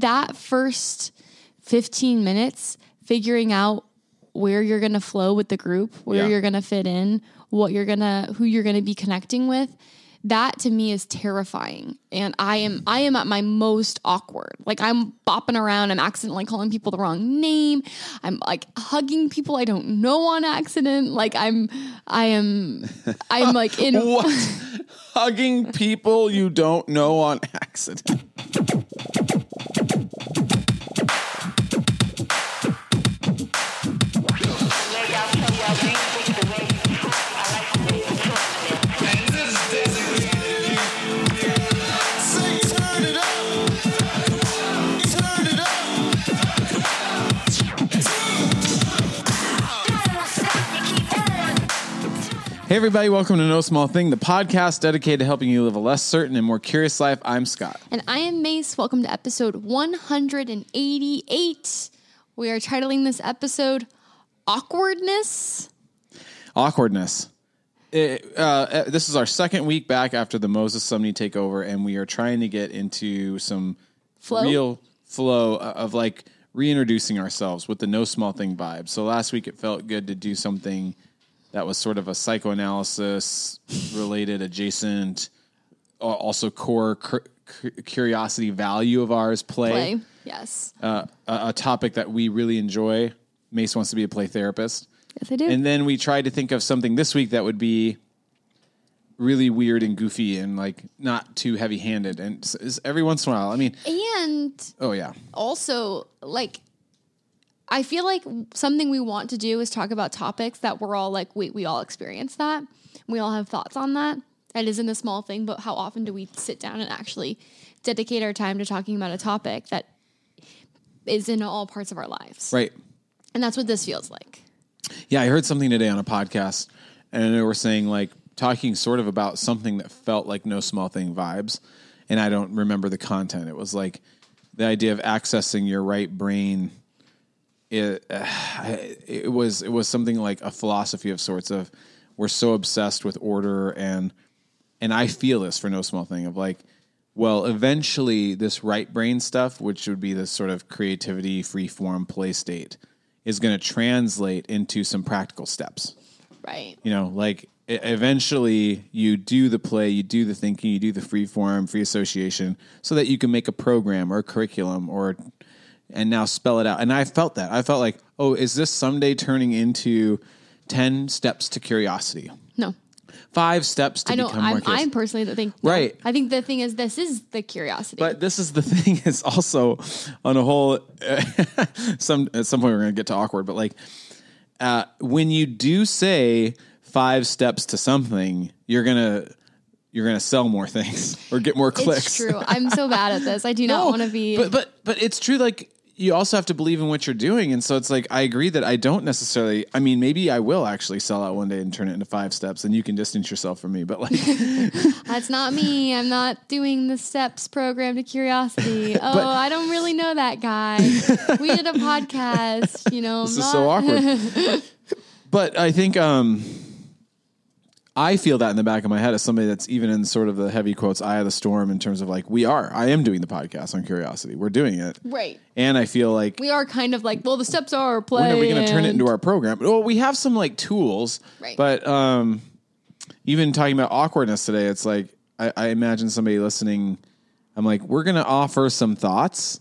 that first 15 minutes figuring out where you're going to flow with the group, where Yeah. you're going to fit in, what you're going to who you're going to be connecting with, that to me is terrifying. And I am I am at my most awkward. Like I'm bopping around, I'm accidentally calling people the wrong name. I'm like hugging people I don't know on accident. Like I'm I am I'm like in What? Hugging people you don't know on accident. Hey, everybody, welcome to No Small Thing, the podcast dedicated to helping you live a less certain and more curious life. I'm Scott. And I am Mace. Welcome to episode 188. We are titling this episode Awkwardness. Awkwardness. It, uh, uh, this is our second week back after the Moses Sumney takeover, and we are trying to get into some Flow? real flow of like reintroducing ourselves with the No Small Thing vibe. So last week it felt good to do something that was sort of a psychoanalysis related, adjacent, also core curiosity value of ours play. Play. Yes. uh, a, a topic that we really enjoy. Mace wants to be a play therapist. yes, I do. And then we tried to think of something this week that would be really weird and goofy and like not too heavy handed. And every once in a while, I mean, and oh yeah, also, like, I feel like something we want to do is talk about topics that we're all like, wait, we all experience that. We all have thoughts on that. That isn't a small thing, but how often do we sit down and actually dedicate our time to talking about a topic that is in all parts of our lives? right. And that's what this feels like. Yeah, I heard something today on a podcast, and they were saying like talking sort of about something that felt like no small thing vibes, and I don't remember the content. It was like the idea of accessing your right brain. It uh, it was it was something like a philosophy of sorts of we're so obsessed with order and and I feel this for no small thing of like well eventually this right brain stuff which would be this sort of creativity free form play state is going to translate into some practical steps Right. you know like eventually you do the play you do the thinking you do the free form free association so that you can make a program or a curriculum or and now spell it out and i felt that i felt like oh is this someday turning into 10 steps to curiosity No. five steps to I know. become I'm, curious I'm personally the thing. no. Right. I think the thing is, this is the curiosity. But this is the thing is also on a whole. some at some point we're going to get to awkward, but like uh, when you do say five steps to something, you're gonna you're gonna sell more things or get more clicks. it's true. I'm so bad at this. I do not want to be. But but but it's true. Like you also have to believe in what you're doing, and so it's like I agree that I don't necessarily. I mean, maybe I will actually sell out one day and turn it into five steps, and you can distance yourself from me. But like. That's not me. I'm not doing the steps program to curiosity. Oh, But- I don't really know that guy. we did a podcast, you know. This is so awkward. but I think um, I feel that in the back of my head as somebody that's even in sort of the heavy quotes eye of the storm in terms of like we are. I am doing the podcast on curiosity. We're doing it, Right. and I feel like We are kind of like, well, the steps are play. are we going to turn it into our program? Well, we have some like tools, Right. but um, even talking about awkwardness today, it's like I, I imagine somebody listening. I'm like, we're going to offer some thoughts,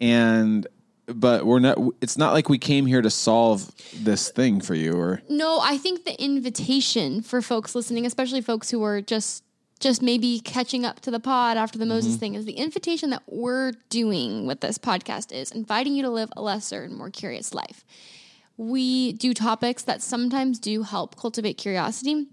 and but we're not. It's not like we came here to solve this thing for you, or No, I think the invitation for folks listening, especially folks who are just just maybe catching up to the pod after the Moses Mm-hmm. thing, is the invitation that we're doing with this podcast is inviting you to live a lesser and more curious life. We do topics that sometimes do help cultivate curiosity,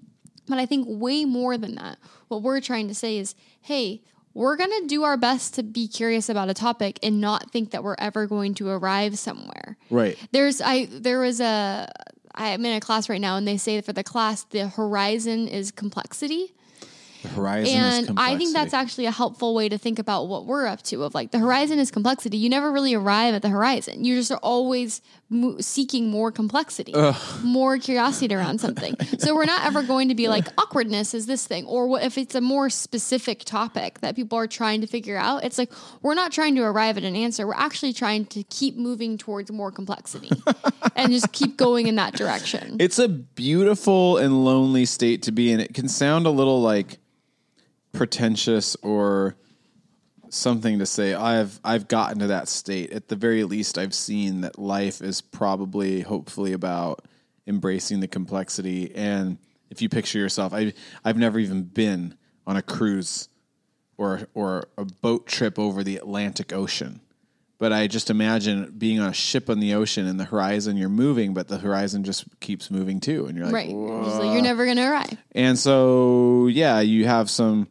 but I think way more than that. What we're trying to say is, hey, we're going to do our best to be curious about a topic and not think that we're ever going to arrive somewhere right? there's I there was a I'm in a class right now and they say for the class the horizon is complexity. Horizon and I think that's actually a helpful way to think about what we're up to. Of like the horizon is complexity. You never really arrive at the horizon. You just are always mo- seeking more complexity, more curiosity around something. so we're not ever going to be like awkwardness is this thing, or what if it's a more specific topic that people are trying to figure out. It's like we're not trying to arrive at an answer. We're actually trying to keep moving towards more complexity and just keep going in that direction. It's a beautiful and lonely state to be in. It can sound a little like pretentious or something to say I've I've gotten to that state. At the very least I've seen that life is probably hopefully about embracing the complexity and if you picture yourself I I've never even been on a cruise or or a boat trip over the Atlantic Ocean. But I just imagine being on a ship on the ocean and the horizon you're moving, but the horizon just keeps moving too. And you're like, Right. You're, you're never going to arrive. and so, yeah, you have some,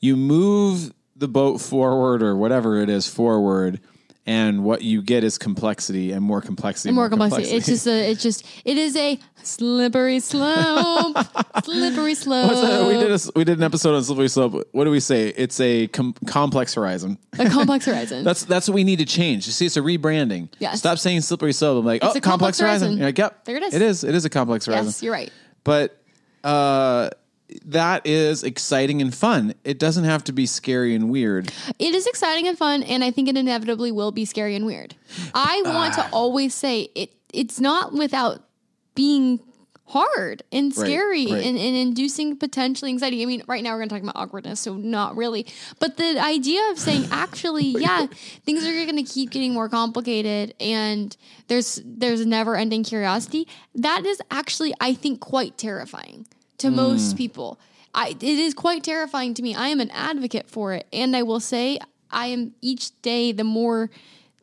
you move the boat forward or whatever it is forward, and what you get is complexity and more complexity. and more complexity. It's just a. It's just. It is a slippery slope. slippery slope. What's that? we did a, we did an episode on slippery slope. What do we say? It's a com- complex horizon. a complex horizon. That's that's what we need to change. You see, it's a rebranding. Yes. Stop saying slippery slope. I'm like, It's oh, a complex horizon. You're like, yep, There it is. It is. It is a complex horizon. yes, you're right. but uh, that is exciting and fun. It doesn't have to be scary and weird. It is exciting and fun, and I think it inevitably will be scary and weird. I want Ah. to always say it. It's not without being hard and Right, scary right. And, and inducing potentially anxiety. I mean, right now we're going to talk about awkwardness, so not really. But the idea of saying, actually, yeah, things are going to keep getting more complicated, and there's there's never ending curiosity. That is actually, I think, quite terrifying to Hmm. most people. I, it is quite terrifying to me. I am an advocate for it, and I will say, I am each day the more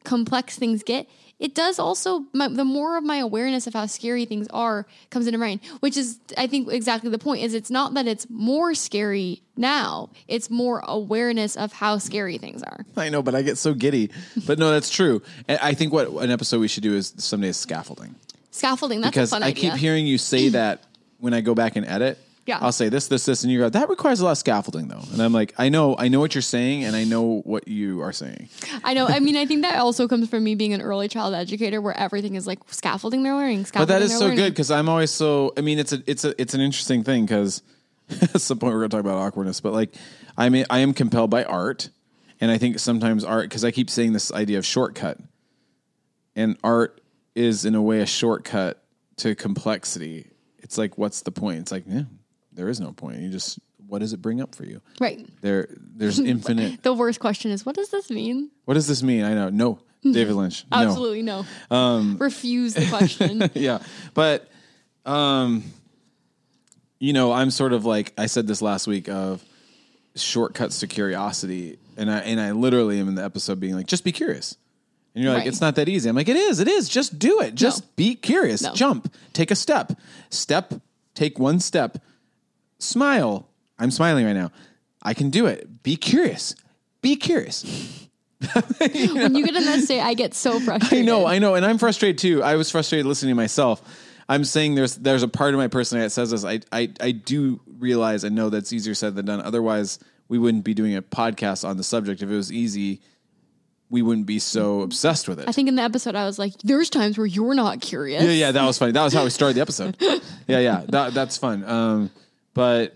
complex things get, it does also my, the more of my awareness of how scary things are comes into mind which is i think exactly the point is it's not that it's more scary now it's more awareness of how scary things are I know, but I get so giddy. But no, that's true. And I think what an episode we should do is someday is scaffolding scaffolding that's because a fun I idea keep hearing you say that when I go back and edit. Yeah. I'll say this, this, this, and you go. That requires a lot of scaffolding, though. And I'm like, I know, I know what you're saying, and I know what you are saying. i know i mean i think that also comes from me being an early child educator where everything is like scaffolding their learning But that is so learning. good because I'm always so. I mean, it's a, it's a, it's an interesting thing because at some point we're going to talk about awkwardness. But like, I mean, I am compelled by art, and I think sometimes art because I keep saying this idea of shortcut, and art is in a way a shortcut to complexity. It's like, what's the point? It's like, yeah, there is no point. You just, what does it bring up for you? right There, there's infinite. the worst question is what does this mean What does this mean? I know. No, David Lynch. No. absolutely no, refuse the question yeah. But um you know, I'm sort of like I said this last week of shortcuts to curiosity and I and I literally am in the episode being like just be curious. And you're like Right. it's not that easy. I'm like it is. It is. Just do it. Just No. be curious. No. Jump. Take a step. Step take one step. Smile. I'm smiling right now. I can do it. Be curious. Be curious. when you get in that state i get so frustrated I know, I know, and I'm frustrated too. I was frustrated listening to myself. I'm saying there's there's a part of my personality that says this. I I I do realize and know that's easier said than done. Otherwise, we wouldn't be doing a podcast on the subject. If it was easy, we wouldn't be so obsessed with it. I think in the episode I was like, "There's times where you're not curious." yeah, yeah, that was funny. That was how we started the episode. yeah, yeah, that that's fun. Um, but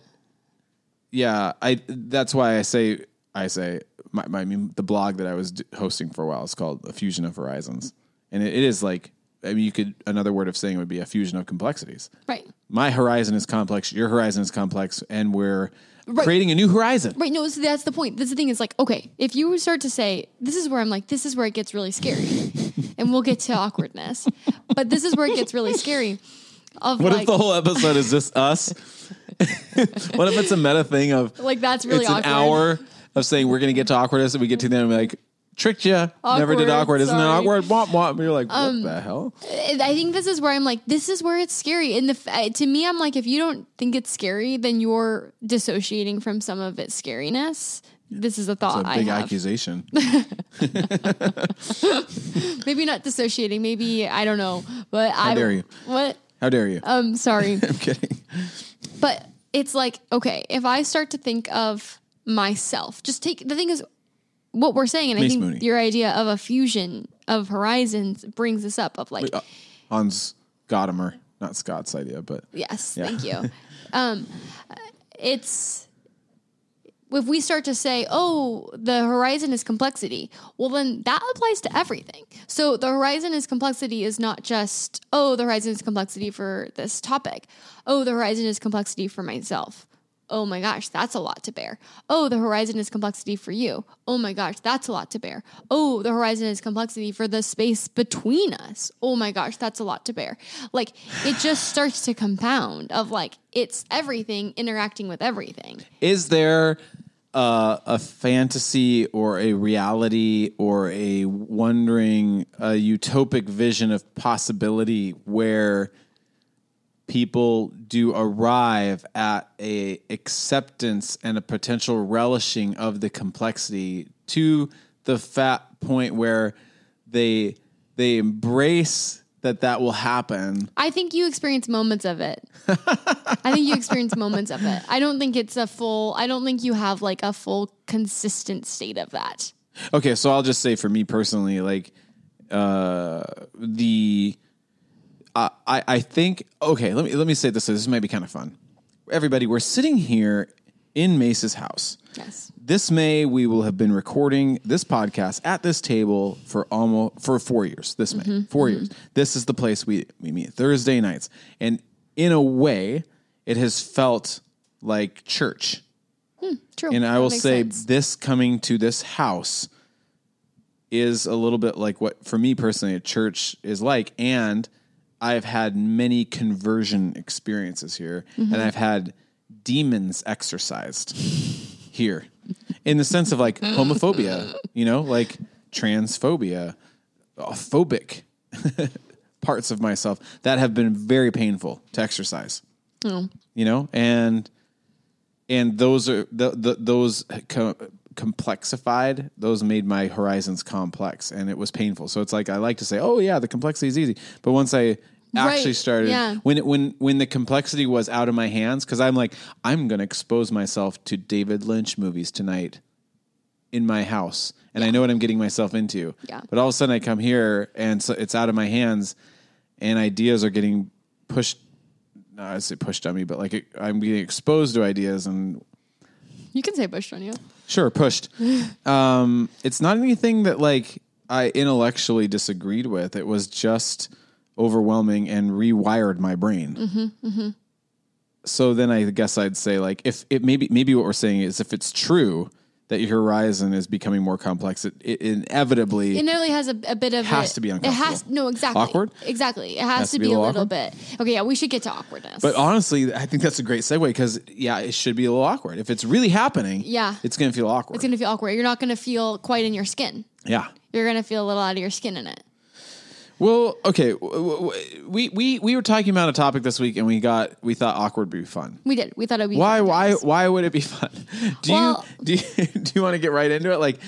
yeah, I that's why I say I say my, my I mean the blog that I was d- hosting for a while is called a fusion of horizons, and it, it is like I mean you could another word of saying would be a fusion of complexities. Right. My horizon is complex, your horizon is complex, and we're creating a new horizon. Right. No, so that's the point. That's the thing is like, okay, if you start to say, this is where I'm like, this is where it gets really scary, and we'll get to awkwardness, but this is where it gets really scary. Of What like, if the whole episode is just us? what if it's a meta thing of like that's really it's awkward. an hour of saying we're going to get to awkwardness, and we get to the end and we're like, tricked you, never did Awkward, awkward, isn't it sorry. Um, awkward? Womp womp. And you're like, what the hell? I think this is where I'm like, this is where it's scary. And the f- uh, to me, I'm like, if you don't think it's scary, then you're dissociating from some of its scariness. This is a thought It's a I big have. accusation. Maybe not dissociating. Maybe I don't know. But I dare you. What? How dare you? Um, sorry. I'm kidding. But it's like, okay, if I start to think of myself, just take the thing is what we're saying, and I think Mooney. your idea of a fusion of horizons brings this up of like, Uh, Hans Gadamer, not Scott's idea, but yes, Yeah. thank you. um, it's if we start to say, oh, the horizon is complexity, well, then that applies to everything. So the horizon is complexity is not just, oh, the horizon is complexity for this topic. Oh, the horizon is complexity for myself. Oh my gosh, that's a lot to bear. Oh, the horizon is complexity for you. Oh my gosh, that's a lot to bear. Oh, the horizon is complexity for the space between us. Oh my gosh, that's a lot to bear. Like it just starts to compound of like it's everything interacting with everything. is there uh, a fantasy or a reality or a wondering, a utopic vision of possibility where people do arrive at a acceptance and a potential relishing of the complexity to the fat point where they they embrace that that will happen I think you experience moments of it. I think you experience moments of it. I don't think it's a full, I don't think you have like a full consistent state of that. Okay, so I'll just say for me personally, like uh the I I think okay, let me let me say this. This might be kind of fun. Everybody, we're sitting here in Mace's house. Yes. This May we will have been recording this podcast at this table for almost for 4 years. This May. Mm-hmm, 4 mm-hmm. years. This is the place we we meet Thursday nights. And in a way, it has felt like church. Hmm, true. And I That will say sense. this coming to this house is a little bit like what for me personally a church is like and I've had many conversion experiences here Mm-hmm. and I've had demons exorcised here in the sense of like homophobia, you know, like transphobia, uh, phobic parts of myself that have been very painful to exercise. Oh. You know, and and those are the, the those complexified those made my horizons complex and it was painful so it's like i like to say oh yeah the complexity is easy but once i actually Right, started yeah. when it when when the complexity was out of my hands because i'm like i'm going to expose myself to david lynch movies tonight in my house and i know what i'm getting myself into Yeah. but all of a sudden i come here and so it's out of my hands and ideas are getting pushed no, I say pushed on me, but like I'm getting exposed to ideas and You can say pushed on you. Sure, pushed. um, it's not anything that like I intellectually disagreed with. It was just overwhelming and rewired my brain. So then I guess I'd say like if it maybe maybe what we're saying is if it's true that your horizon is becoming more complex, it, it inevitably It nearly has a, a bit of Has it- to be uncomfortable. It has no exactly Awkward? Exactly. It has, to, be, a little, bit. Okay, yeah, we should get to awkwardness. But honestly, I think that's a great segue because yeah, it should be a little awkward. If it's really happening, Yeah. it's going to feel awkward. it's gonna feel awkward. You're not gonna feel quite in your skin. yeah. You're gonna feel a little out of your skin in it. Well, okay, we we we were talking about a topic this week, and we got we thought awkward would be fun. We did. We thought it'd be Why fun, why why would it be fun? Do Well- you do you, do you want to get right into it? Like,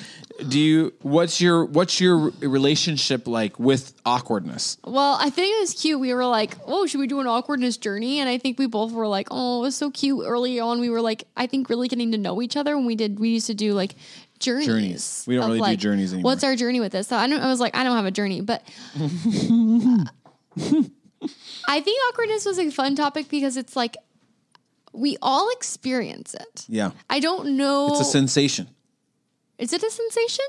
do you what's your what's your relationship like with awkwardness? Well, I think it was cute. We were like, "Oh, should we do an awkwardness journey?" And I think we both were like, "Oh, it was so cute." Early on, we were like, I think really getting to know each other when we did. We used to do like journeys. Journeys. We don't of, really do journeys anymore. What's our journey with this? So I don't. I was like, I don't have a journey, but I think awkwardness was a fun topic because it's like we all experience it. Yeah, I don't know. it's a sensation. Is it a sensation?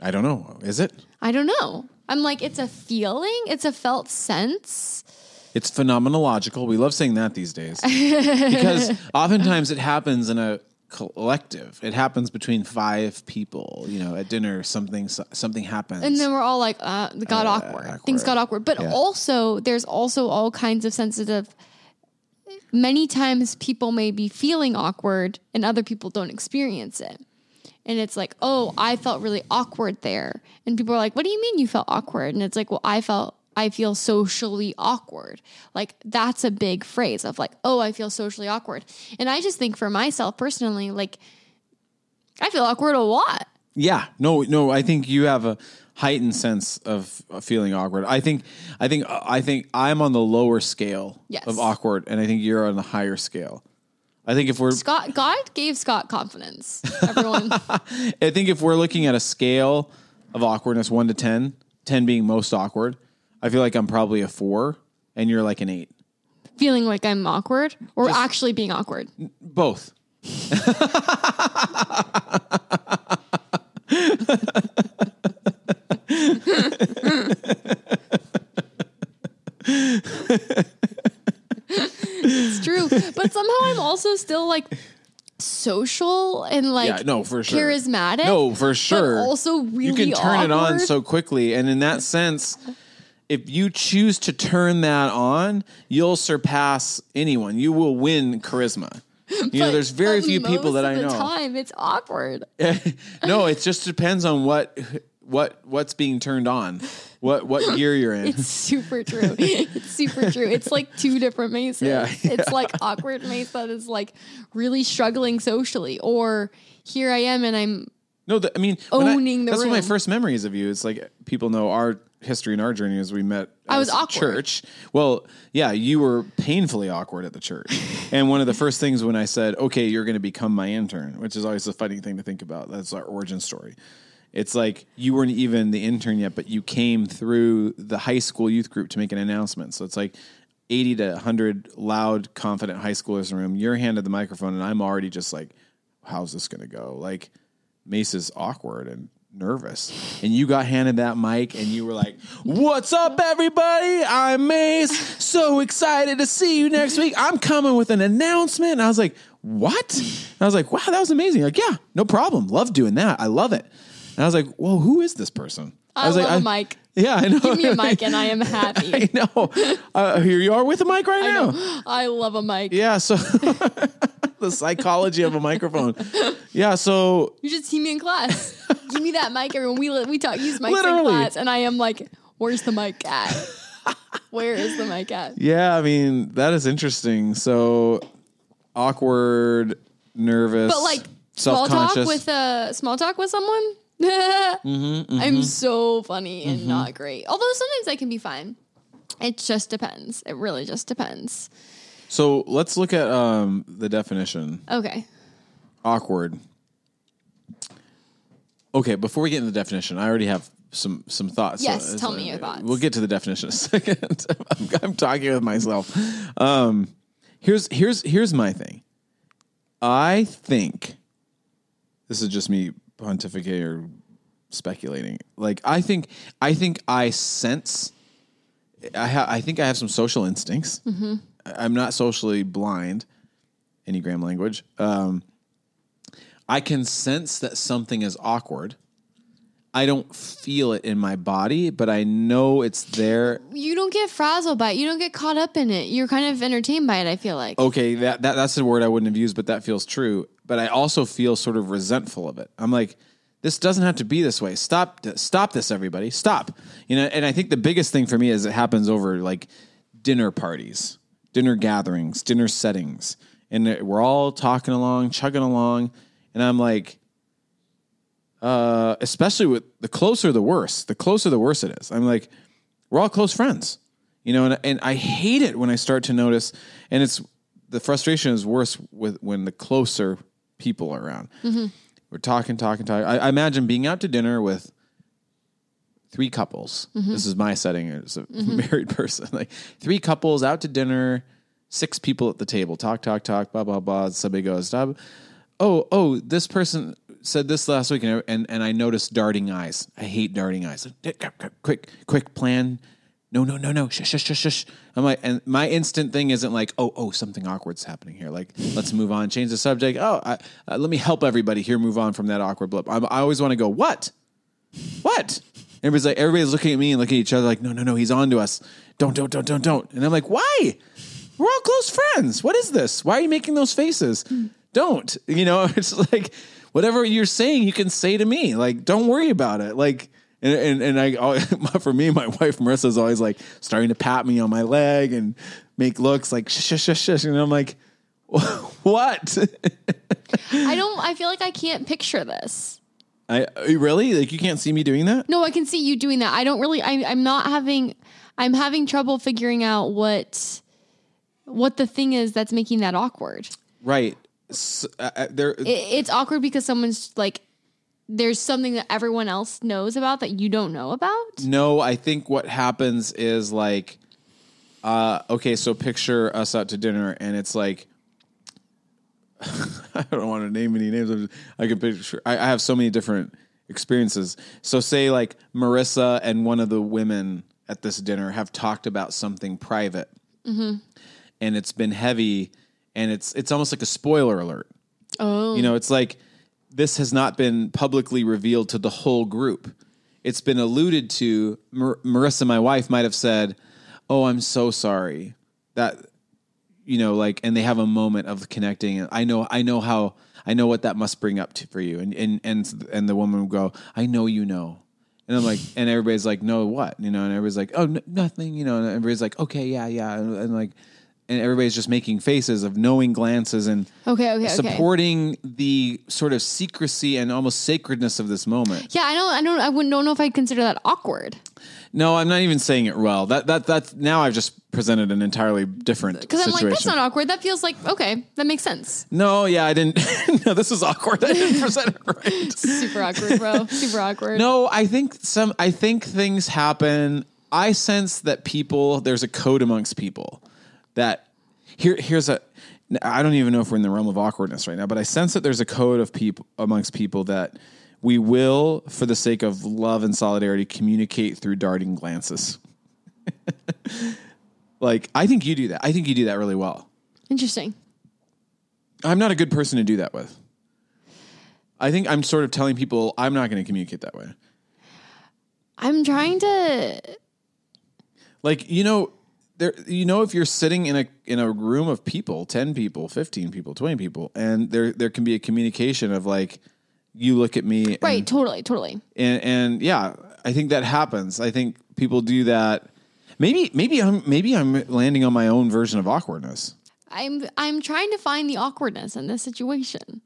I don't know. Is it? I don't know. I'm like, it's a feeling. It's a felt sense. It's phenomenological. We love saying that these days because oftentimes it happens in a collective. It happens between five people. You know, at dinner, something something happens. And then we're all like, uh, got awkward. awkward. Things got awkward. But Yeah. also, there's also all kinds of sensitive. Many times people may be feeling awkward and other people don't experience it. And it's like, oh, I felt really awkward there. And people are like, what do you mean you felt awkward? And it's like, well, I felt, I feel socially awkward. Like, that's a big phrase of like, oh, I feel socially awkward. And I just think for myself personally, like, I feel awkward a lot. Yeah, no, no. I think you have a heightened sense of feeling awkward. I think, I think, I think I'm on the lower scale Yes. of awkward, and I think you're on the higher scale. I think if we're Scott, God gave Scott confidence. Everyone, I think if we're looking at a scale of awkwardness, one to 10, 10 being most awkward, I feel like I'm probably a four and you're like an eight. feeling like I'm awkward or actually being awkward. Both. It's true, but somehow I'm also still like social and like Yeah, no, for sure. charismatic. No, for sure. also really You can turn it on so quickly. And in that sense, if you choose to turn that on, you'll surpass anyone. You will win charisma. You know, there's very But few people that I the know. Time it's awkward. no, it just depends on what what what's being turned on, what what gear you're in. It's super true. it's super true. It's like two different Maces. Yeah, It's like awkward Mace that is like really struggling socially, or here I am and I'm No, the, I mean when I- Owning the That's one of my first memories of you. It's like people know our history and our journey as we met. I was awkward. Church. Well, yeah, you were painfully awkward at the church. and one of the first things when I said, "Okay, you're going to become my intern," which is always a funny thing to think about. That's our origin story. It's like you weren't even the intern yet, but you came through the high school youth group to make an announcement. So it's like 80 to 100 loud, confident high schoolers in the room. You're handed the microphone, and I'm already just like, how's this going to go? Like, Mace is awkward and nervous. And you got handed that mic, and you were like, What's up, everybody? I'm Mace. So excited to see you next week. I'm coming with an announcement. And I was like, What? And I was like, Wow, that was amazing. Like, yeah, no problem. Love doing that. I love it. And I was like, Well, who is this person? I, was love like, a mic. Yeah, I know. Give me a mic and I am happy. I know. Uh, here you are with a mic right I now. know. I love a mic. Yeah, so the psychology of a microphone. Yeah, so You should see me in class. Give me that mic, everyone. We we talk use mics Literally. in class, and I am like, "Where's the mic at? Where is the mic at?" yeah, I mean that is interesting. So awkward, nervous, But like small talk with a small talk with someone. Mm-hmm, I'm so funny and not great. Although sometimes I can be fine. It just depends. It really just depends. So let's look at um, the definition. Okay. Awkward. Okay, before we get into the definition, I already have some some thoughts. Yes, tell so me your thoughts. We'll get to the definition in a second. I'm, I'm talking with myself. Um, here's here's here's my thing. I think this is just me pontificating or speculating. Like I think I think I sense. I ha- I think I have some social instincts. Mm-hmm. I'm not socially blind. Enneagram language. Um, I can sense that something is awkward. I don't feel it in my body, but I know it's there. You don't get frazzled by it. You don't get caught up in it. You're kind of entertained by it, I feel like. Okay, that, that that's a word I wouldn't have used, but that feels true. But I also feel sort of resentful of it. I'm like, this doesn't have to be this way. Stop, stop this, everybody. Stop. You know, and I think the biggest thing for me is it happens over like dinner parties, dinner gatherings, dinner settings, and we're all talking along, chugging along, and I'm like, uh, especially with the closer the worse. The closer the worse it is. I'm like, we're all close friends, you know, and, and I hate it when I start to notice, and it's the frustration is worse with when the closer people are around. We're talking, talking, talking. I, I imagine being out to dinner with three couples. This is my setting as a married person. Like three couples out to dinner, six people at the table, talk, talk, talk, blah, blah, blah. Somebody goes, stop. Oh, oh, this person said this last week, and, and, and I noticed darting eyes. I hate darting eyes. Quick, quick plan. No, no, no, no. Shush, shush, shush, shush. I'm like, and my instant thing isn't like, oh, oh, something awkward's happening here. Like, let's move on, change the subject. Oh, I, uh, let me help everybody here move on from that awkward blip. I'm, I always want to go, what? What? Everybody's like, everybody's looking at me and looking at each other like, no, no, no, he's on to us. Don't, don't, don't, don't, don't. And I'm like, why? We're all close friends. What is this? Why are you making those faces? Don't. You know, it's like whatever you're saying, you can say to me. Like, don't worry about it. Like, and and, and I for me, my wife Marissa is always like starting to pat me on my leg and make looks like shush shush shush, and I'm like, what? I don't, I feel like I can't picture this. I really like you can't see me doing that. No, I can see you doing that. I don't really, I, I'm not having, I'm having trouble figuring out what, what the thing is that's making that awkward. right. S uh, uh, there, It, it's awkward because someone's like, there's something that everyone else knows about that you don't know about. No, I think what happens is like, uh, okay, so picture us out to dinner, and it's like, I don't want to name any names. Just- I can picture. I, I have so many different experiences. So, say like Marissa and one of the women at this dinner have talked about something private, mm-hmm. and it's been heavy, and it's it's almost like a spoiler alert. Oh, You know, it's like this has not been publicly revealed to the whole group. It's been alluded to. Mar- Marissa, my wife, might have said, "Oh, I'm so sorry that." You know, like, and they have a moment of connecting, and I know, I know how, I know what that must bring up to, for you, and and and and the woman will go, "I know you know," and I'm like, and everybody's like, "No, what?" You know, and everybody's like, "Oh, nothing," you know, and everybody's like, "Okay, yeah, yeah," and, and like, and everybody's just making faces of knowing glances and okay, okay, okay. supporting the sort of secrecy and almost sacredness of this moment. Yeah, I don't, I don't, I wouldn't don't know if I'd consider that awkward No, I'm not even saying it well. That that that's now I've just presented an entirely different because I'm like, that's not awkward. That feels like okay, that makes sense. no, yeah, I didn't. no, this is awkward. I didn't present it right. Super awkward, bro. Super awkward. No, I think some. I think things happen. I sense that people. There's a code amongst people that here. Here's a. I don't even know if we're in the realm of awkwardness right now, but I sense that there's a code of people amongst people that we will, for the sake of love and solidarity, communicate through darting glances. like I think you do that. I think you do that really well. Interesting. I'm not a good person to do that with. I think I'm sort of telling people I'm not going to communicate that way. I'm trying to. like you know there you know if you're sitting in a in a room of people 10 people 15 people 20 people and there there can be a communication of like you look at me and, Right, totally, totally. and and yeah i think that happens. I think people do that. Maybe maybe i'm maybe i'm landing on my own version of awkwardness. I'm I'm trying to find the awkwardness in this situation.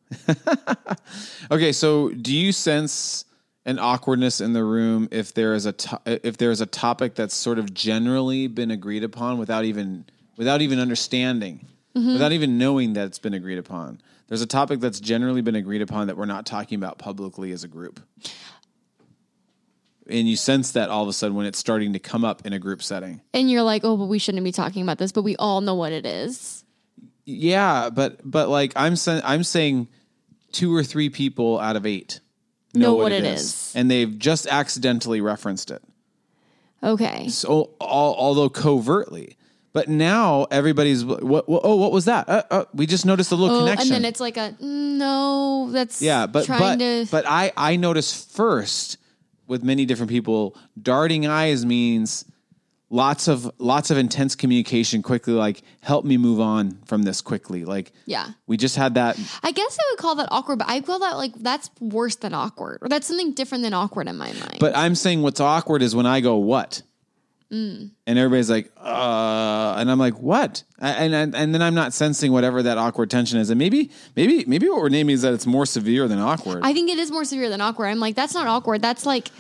okay so do you sense an awkwardness in the room if there is a to- if there is a topic that's sort of generally been agreed upon without even without even understanding mm-hmm. without even knowing that it's been agreed upon there's a topic that's generally been agreed upon that we're not talking about publicly as a group and you sense that all of a sudden when it's starting to come up in a group setting And you're like, oh, but we shouldn't be talking about this, but we all know what it is. yeah but but like i'm saying i'm saying two or three people out of eight know, what, it is. and they've just accidentally referenced it Okay. so all, although covertly. But now everybody's what, what? Oh, what was that? Uh, uh, we just noticed a little Oh, connection. and then it's like a no. That's yeah, but trying but to. but I I noticed first with many different people, darting eyes means lots of lots of intense communication quickly. Like help me move on from this quickly. Like yeah, we just had that. I guess I would call that awkward, but I call that like that's worse than awkward, or that's something different than awkward in my mind. But I'm saying what's awkward is when I go what. Mm. And everybody's like, uh, and I'm like, what? And, and and then I'm not sensing whatever that awkward tension is. And maybe, maybe, maybe what we're naming is that it's more severe than awkward. I think it is more severe than awkward. I'm like, that's not awkward. That's like,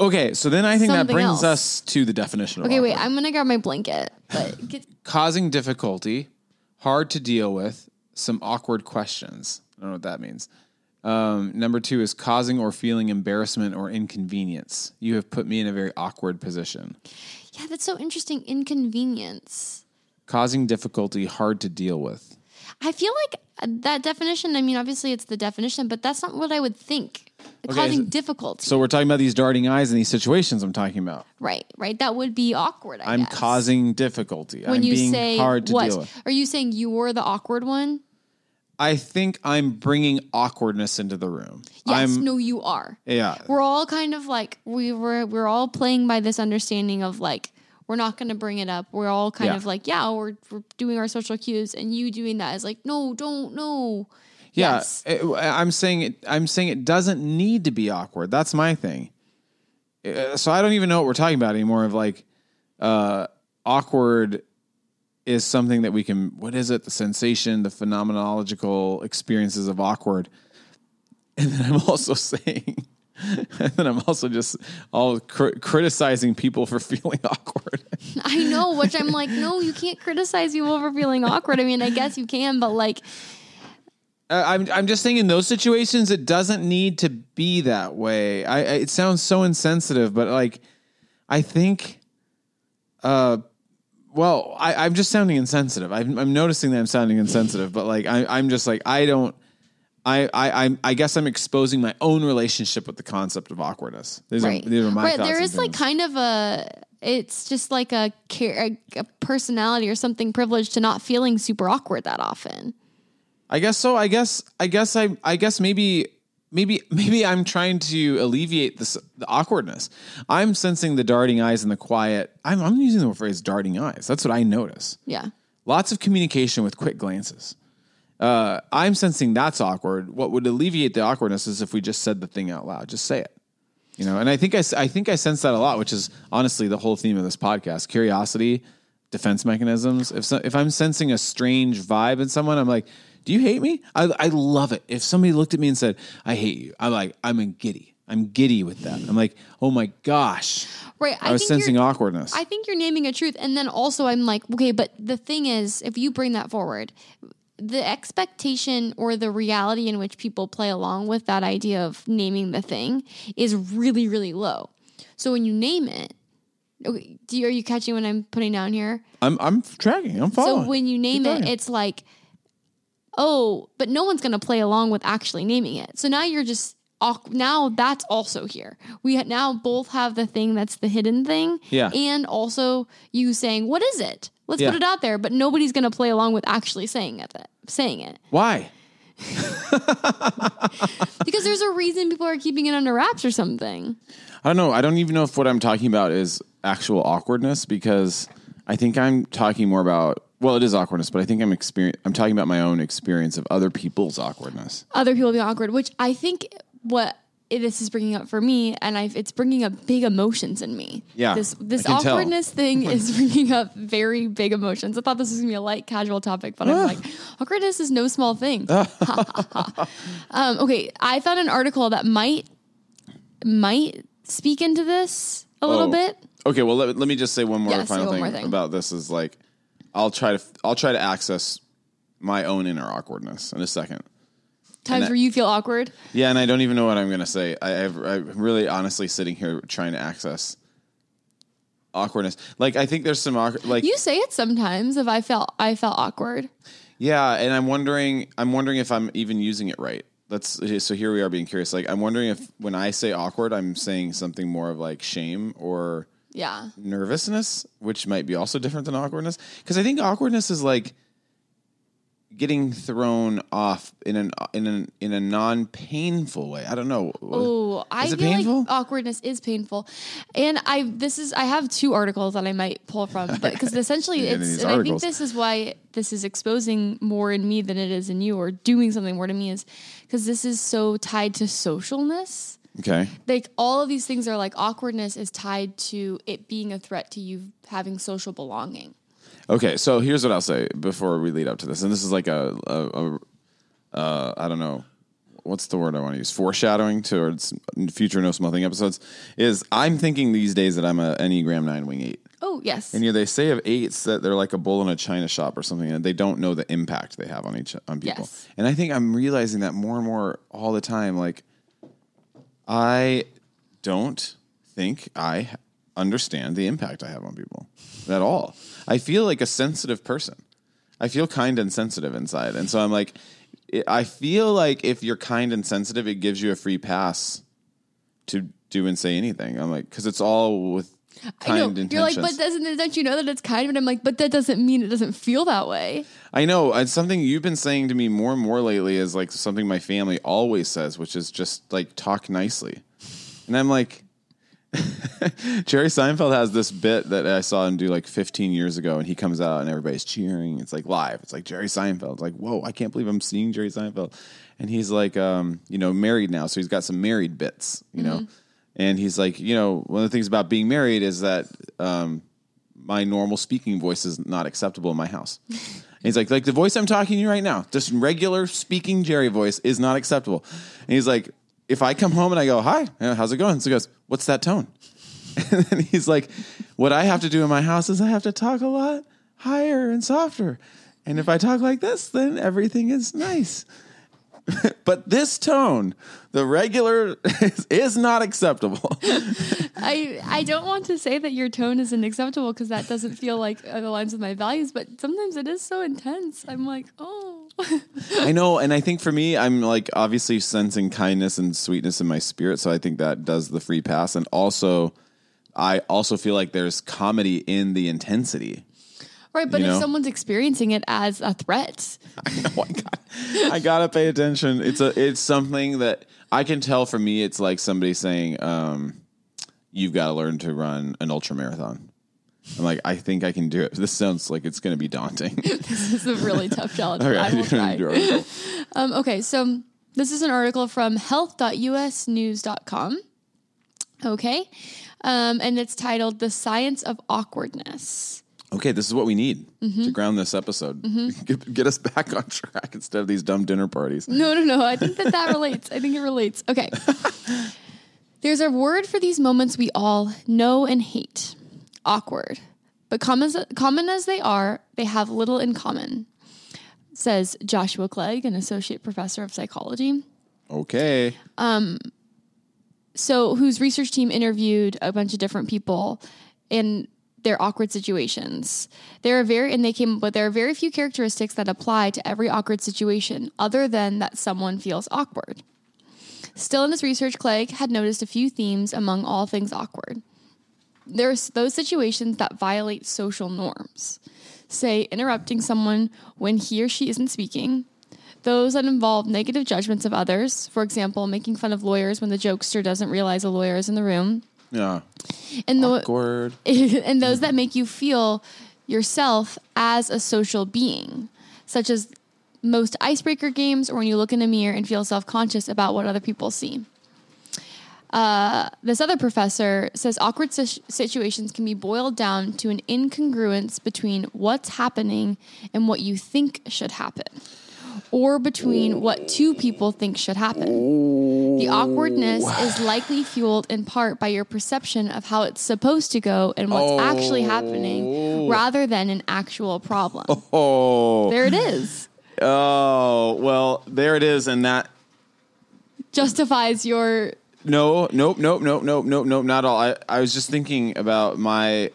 okay, so then I think that brings else. us to the definition of okay, wait. I'm gonna grab my blanket, but causing difficulty, hard to deal with, some awkward questions. I don't know what that means. Um, number two is causing or feeling embarrassment or inconvenience. You have put me in a very awkward position. yeah, that's so interesting. Inconvenience. Causing difficulty, hard to deal with. I feel like uh, that definition. I mean, obviously it's the definition, but that's not what I would think. Causing so- difficulty. So we're talking about these darting eyes and these situations I'm talking about. right, right. That would be awkward. I I'm guess. causing difficulty. when I'm you being say hard to what? deal with. Are you saying you were the awkward one? I think I'm bringing awkwardness into the room. Yes. I'm no, you are. yeah. We're all kind of like we were. We're all playing by this understanding of like we're not going to bring it up. We're all kind Yeah. of like yeah, we're, we're doing our social cues, and you doing that is like no, don't no. Yeah, Yes. it- I'm saying it. I'm saying it doesn't need to be awkward. That's my thing. Uh, So I don't even know what we're talking about anymore. Of like, uh, awkward is something that we can. What is it? The sensation, the phenomenological experiences of awkward. And then I'm also saying, and then I'm also just all cr- criticizing people for feeling awkward. I know, which I'm like, no, you can't criticize people for feeling awkward. I mean, I guess you can, but like, Uh, I'm I'm just saying in those situations it doesn't need to be that way. I, I it sounds so insensitive, but like I think, uh, well, I, I'm just sounding insensitive. I'm, I'm noticing that I'm sounding insensitive, but like I, I'm just like I don't. I, I I'm I guess I'm exposing my own relationship with the concept of awkwardness. These right. are these are my right. There like kind of a. It's just like a, a a personality or something privileged to not feeling super awkward that often. I guess so. I guess I guess I I guess maybe maybe maybe I'm trying to alleviate this the awkwardness. I'm sensing the darting eyes and the quiet. I'm I'm using the phrase darting eyes. That's what I notice. Yeah. Lots of communication with quick glances. Uh, I'm sensing that's awkward. What would alleviate the awkwardness is if we just said the thing out loud. Just say it. You know, and I think I, I think I sense that a lot, which is honestly the whole theme of this podcast: curiosity, defense mechanisms. If so, if I'm sensing a strange vibe in someone, I'm like, "Do you hate me?" I, I love it. If somebody looked at me and said, "I hate you," I'm like, I'm in giddy. I'm giddy with that. I'm like, "Oh my gosh!" Right. I, was think sensing awkwardness. I think you're naming a truth. And then also, I'm like, okay, but the thing is, if you bring that forward, the expectation or the reality in which people play along with that idea of naming the thing is really, really low. So when you name it, okay, do you, are you catching what I'm putting down here? I'm I'm tracking. I'm following. So when you name Keep it, going. it's like, oh, but no one's going to play along with actually naming it. So now you're just now that's also here. We now both have the thing that's the hidden thing, Yeah. and also you saying, "What is it? Let's Yeah. put it out there." But nobody's going to play along with actually saying it. Saying it Why? because there's a reason people are keeping it under wraps or something. I don't know. I don't even know if what I'm talking about is actual awkwardness because I think I'm talking more about well, it is awkwardness, but I think I'm experience I'm talking about my own experience of other people's awkwardness. other people being awkward, which I think what this is bringing up for me, and I've, it's bringing up big emotions in me. Yeah, this this can tell. awkwardness thing is bringing up very big emotions. I thought this was gonna be a light, casual topic, but I'm like, awkwardness is no small thing. um, okay, I found an article that might might speak into this a little Oh. bit. Okay, well let, let me just say one more say final one thing, more thing. about this is like I'll try to I'll try to access my own inner awkwardness in a second. Times that- where you feel awkward. Yeah, and I don't even know what I'm going to say. I, I've, I'm really honestly sitting here trying to access awkwardness. Like I think there's some awkward, like You say it sometimes. If I felt I felt awkward. Yeah, and I'm wondering I'm wondering if I'm even using it right. That's so here we are being curious. Like I'm wondering if when I say awkward, I'm saying something more of like shame or Yeah. nervousness, which might be also different than awkwardness. Because I think awkwardness is like getting thrown off in an in an in a non painful way. I don't know. Oh, I Is it feel painful? like awkwardness is painful, and I this is I have two articles that I might pull from, but because essentially it's and I think this is why this is exposing more in me than it is in you, or doing something more to me is because this is so tied to socialness. Okay. Like all of these things are like awkwardness is tied to it being a threat to you having social belonging. Okay, so here's what I'll say before we lead up to this, and this is like a, a, a uh, I don't know, what's the word I want to use? Foreshadowing towards future No Small Thing episodes. Is I'm thinking these days that I'm a Enneagram Nine Wing Eight, Oh yes, and you know they say of eights that they're like a bull in a china shop or something, and they don't know the impact they have on each on people. Yes. And I think I'm realizing that more and more all the time. Like, I don't think I understand the impact I have on people at all. I feel like a sensitive person. I feel kind and sensitive inside. And so I'm like, I feel like if you're kind and sensitive, it gives you a free pass to do and say anything. I'm like, because it's all with I know. kind You're like, but doesn't don't you know that it's kind? And I'm like, but that doesn't mean it doesn't feel that way. I know. It's something you've been saying to me more and more lately is like something my family always says, which is just like talk nicely. And I'm like, Jerry Seinfeld has this bit that I saw him do like 15 years ago, and he comes out and everybody's cheering. It's like live. It's like Jerry Seinfeld. It's like, whoa, I can't believe I'm seeing Jerry Seinfeld. And he's like, um, you know, married now, so he's got some married bits, you know. And he's like, you know, one of the things about being married is that um, my normal speaking voice is not acceptable in my house. And he's like, like the voice I'm talking to you right now, just regular speaking Jerry voice is not acceptable. And he's like, if I come home and I go, hi, how's it going? So he goes, what's that tone? And then he's like, what I have to do in my house is I have to talk a lot higher and softer. And if I talk like this, then everything is nice. but this tone, the regular, is, is not acceptable. I I don't want to say that your tone isn't acceptable because that doesn't feel like it aligns with my values, but sometimes it is so intense. I'm like, oh, I know, and I think for me, I'm like obviously sensing kindness and sweetness in my spirit, so I think that does the free pass, and also, I also feel like there's comedy in the intensity. Right. But You if know? someone's experiencing it as a threat, I know I got, I gotta pay attention. It's a it's something that I can tell for me. It's like somebody saying, um, "You've got to learn to run an ultra marathon." I'm like, I think I can do it. This sounds like it's going to be daunting. this is a really tough challenge. Okay, I will try. Um, okay, so this is an article from health.usnews.com. Okay, um, and it's titled "The Science of Awkwardness." Okay, this is what we need Mm-hmm. to ground this episode. Get, get us back on track instead of these dumb dinner parties. No, no, no. I think that that relates. I think it relates. Okay. There's a word for these moments we all know and hate awkward. But common as, common as they are, they have little in common, says Joshua Clegg, an associate professor of psychology. Okay. Um, So, whose research team interviewed a bunch of different people in their awkward situations. There are very, and they came but there are very few characteristics that apply to every awkward situation, other than that someone feels awkward. Still in his research, Clegg had noticed a few themes among all things awkward. There's those situations that violate social norms, say interrupting someone when he or she isn't speaking, those that involve negative judgments of others, for example, making fun of lawyers when the jokester doesn't realize a lawyer is in the room, Yeah. and, the, Awkward. and those that make you feel yourself as a social being, such as most icebreaker games or when you look in a mirror and feel self conscious about what other people see. Uh, this other professor says awkward si- situations can be boiled down to an incongruence between what's happening and what you think should happen, or between what two people think should happen. The awkwardness is likely fueled in part by your perception of how it's supposed to go and what's actually happening oh. rather than an actual problem. Oh. There it is. Oh. Well, there it is, and that Justifies your No, nope, nope, nope, nope, nope, nope, not all. I, I was just thinking about my.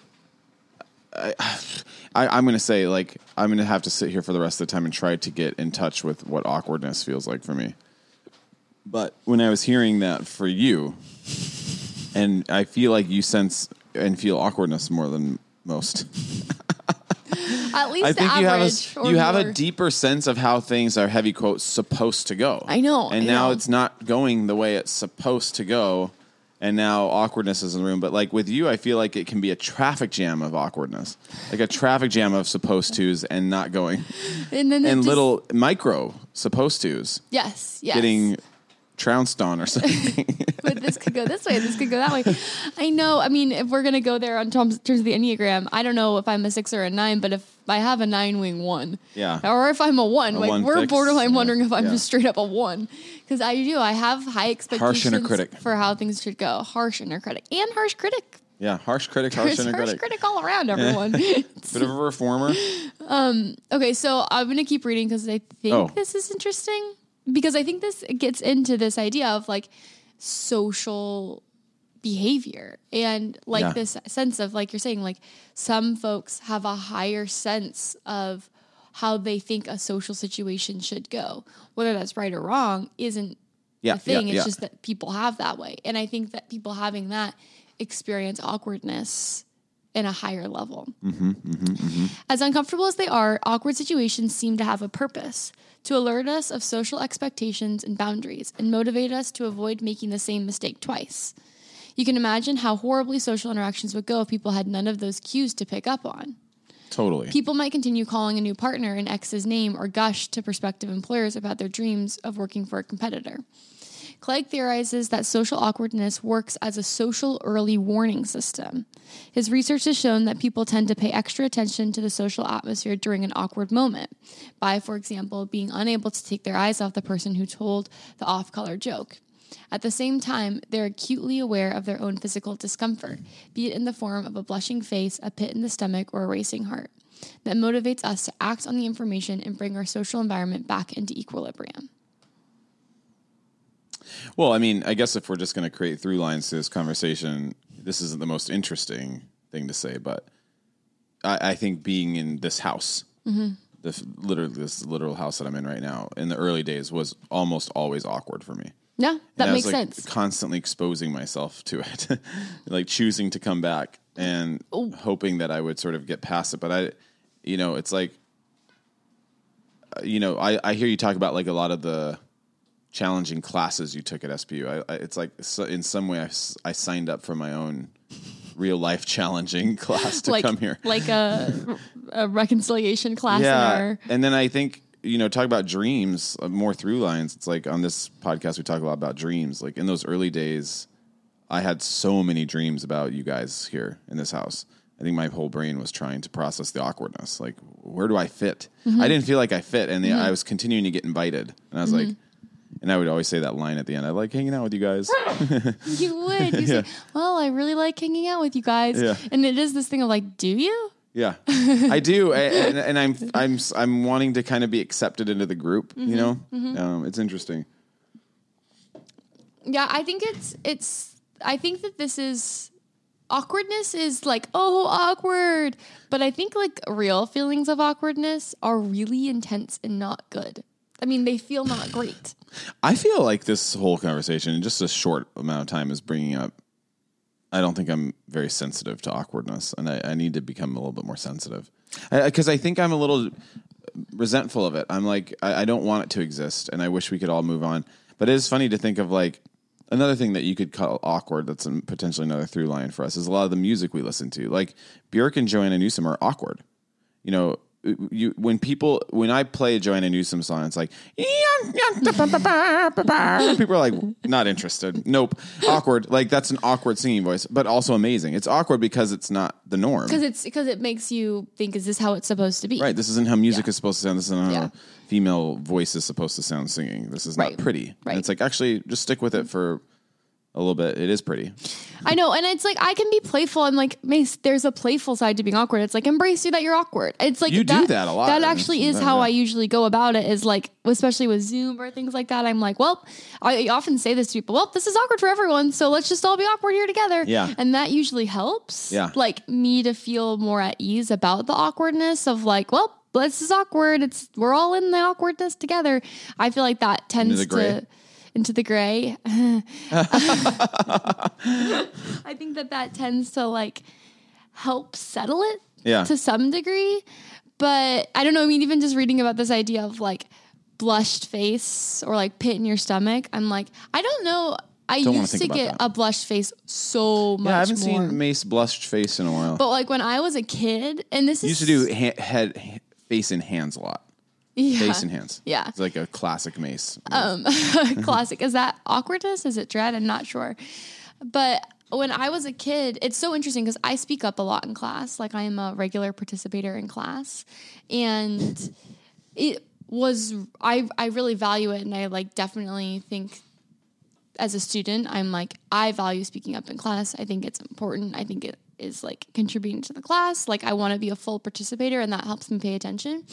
I, I, I'm going to say, like, I'm going to have to sit here for the rest of the time and try to get in touch with what awkwardness feels like for me. But when I was hearing that for you, and I feel like you sense and feel awkwardness more than most. at least I think you have a you have a deeper sense of how things are heavy quotes supposed to go. I know, and I now know. it's not going the way it's supposed to go, and now awkwardness is in the room. But like with you, I feel like it can be a traffic jam of awkwardness, like a traffic jam of supposed tos and not going, and then and just- little micro supposed tos yes, yes. getting trounced on or something. but this could go this way, this could go that way. I know. I mean, if we're gonna go there on terms, terms of the enneagram, I don't know if I'm a six or a nine, but if I have a nine wing one, Yeah. or if I'm a one, A like one we're fix, borderline yeah, wondering if I'm yeah. just straight up a one, because I do. I have high expectations inner critic. for how things should go. Harsh inner critic and harsh critic. yeah, harsh critic, harsh There's inner harsh critic, critic all around eh. everyone. bit of a reformer. Um, okay, so I'm going to keep reading because I think Oh. this is interesting because I think this gets into this idea of like social behavior and like Yeah. this sense of like you're saying like some folks have a higher sense of how they think a social situation should go. Whether that's right or wrong isn't Yeah, the thing. yeah, it's yeah. just that people have that way. And I think that people having that experience awkwardness in a higher level. Mm-hmm, mm-hmm, mm-hmm. As uncomfortable as they are, awkward situations seem to have a purpose to alert us of social expectations and boundaries and motivate us to avoid making the same mistake twice. You can imagine how horribly social interactions would go if people had none of those cues to pick up on. Totally. People might continue calling a new partner an ex's name or gush to prospective employers about their dreams of working for a competitor. Clegg theorizes that social awkwardness works as a social early warning system. His research has shown that people tend to pay extra attention to the social atmosphere during an awkward moment, by, for example, being unable to take their eyes off the person who told the off color joke. At the same time, they're acutely aware of their own physical discomfort, be it in the form of a blushing face, a pit in the stomach, or a racing heart, that motivates us to act on the information and bring our social environment back into equilibrium. Well, I mean, I guess if we're just going to create through lines to this conversation, this isn't the most interesting thing to say, but I, I think being in this house, Mm-hmm. this literally this literal house that I'm in right now, in the early days was almost always awkward for me. Yeah, that makes was, like, sense. Constantly exposing myself to it, like choosing to come back and hoping that I would sort of get past it. But I, you know, it's like, uh, you know, I, I hear you talk about like a lot of the challenging classes you took at SPU. I, I, it's like so in some way I, I signed up for my own real life challenging class to like come here. like a, a reconciliation class yeah, our and then I think you know talk about dreams uh, more through lines. It's like on this podcast we talk a lot about dreams. Like in those early days, I had so many dreams about you guys here in this house. I think my whole brain was trying to process the awkwardness. Like, where do I fit? Mm-hmm. I didn't feel like I fit, and the, I was continuing to get invited. And I was Mm-hmm. like, and I would always say that line at the end. I like hanging out with you guys. You would. You say, "Well, I really like hanging out with you guys," Yeah. and it is this thing of like, "Do you?" Yeah, I do, I, and, and I'm I'm I'm wanting to kind of be accepted into the group. Mm-hmm. You know, um, it's interesting. Yeah, I think it's it's. I think that this is awkwardness is like oh awkward, but I think like real feelings of awkwardness are really intense and not good. I mean, they feel not great. I feel like this whole conversation in just a short amount of time is bringing up. I don't think I'm very sensitive to awkwardness, and I, I need to become a little bit more sensitive because I, think I'm a little resentful of it. I'm like, I, I don't want it to exist, and I wish we could all move on. But it is funny to think of like another thing that you could call awkward. That's potentially another through line for us is a lot of the music we listen to. Like Bjork and Joanna Newsom are awkward. You know, you when people when I play a Joanna Newsom song, it's like people are like not interested. Nope, awkward. Like that's an awkward singing voice, but also amazing. It's awkward because it's not the norm. Because it's because it makes you think, is this how it's supposed to be? Right. This isn't how music Yeah. is supposed to sound. This isn't how Yeah. a female voice is supposed to sound singing. This is Right. not pretty. And Right. it's like actually just stick with it for a little bit. It is pretty. I know, and it's like I can be playful. I'm like, Mace, there's a playful side to being awkward. It's like embrace you that you're awkward. It's like You do that a lot. That actually is how I usually go about it. Is like, especially with Zoom or things like that. I'm like, well, I often say this to people. Well, this is awkward for everyone, so let's just all be awkward here together. Yeah. and that usually helps. Yeah. like me to feel more at ease about the awkwardness of like, well. This is awkward. It's we're all in the awkwardness together. I feel like that tends to into the gray. I think that that tends to like help settle it Yeah. to some degree. But I don't know. I mean, even just reading about this idea of like blushed face or like pit in your stomach, I'm like, I don't know. I Don't used to get that. a blushed face so much Yeah, I haven't more. seen Mace blushed face in a while. but like when I was a kid, and this You is used to do ha- head, ha- face and hands a lot. Yeah, Face and hands. Yeah. It's like a classic Mace. Um, classic. Is that awkwardness? Is it dread? I'm not sure. But when I was a kid, it's so interesting because I speak up a lot in class. Like I am a regular participator in class, and it was I I really value it, and I like definitely think as a student, I'm like I value speaking up in class. I think it's important. I think it is like contributing to the class. Like I want to be a full participator, and that helps me pay attention.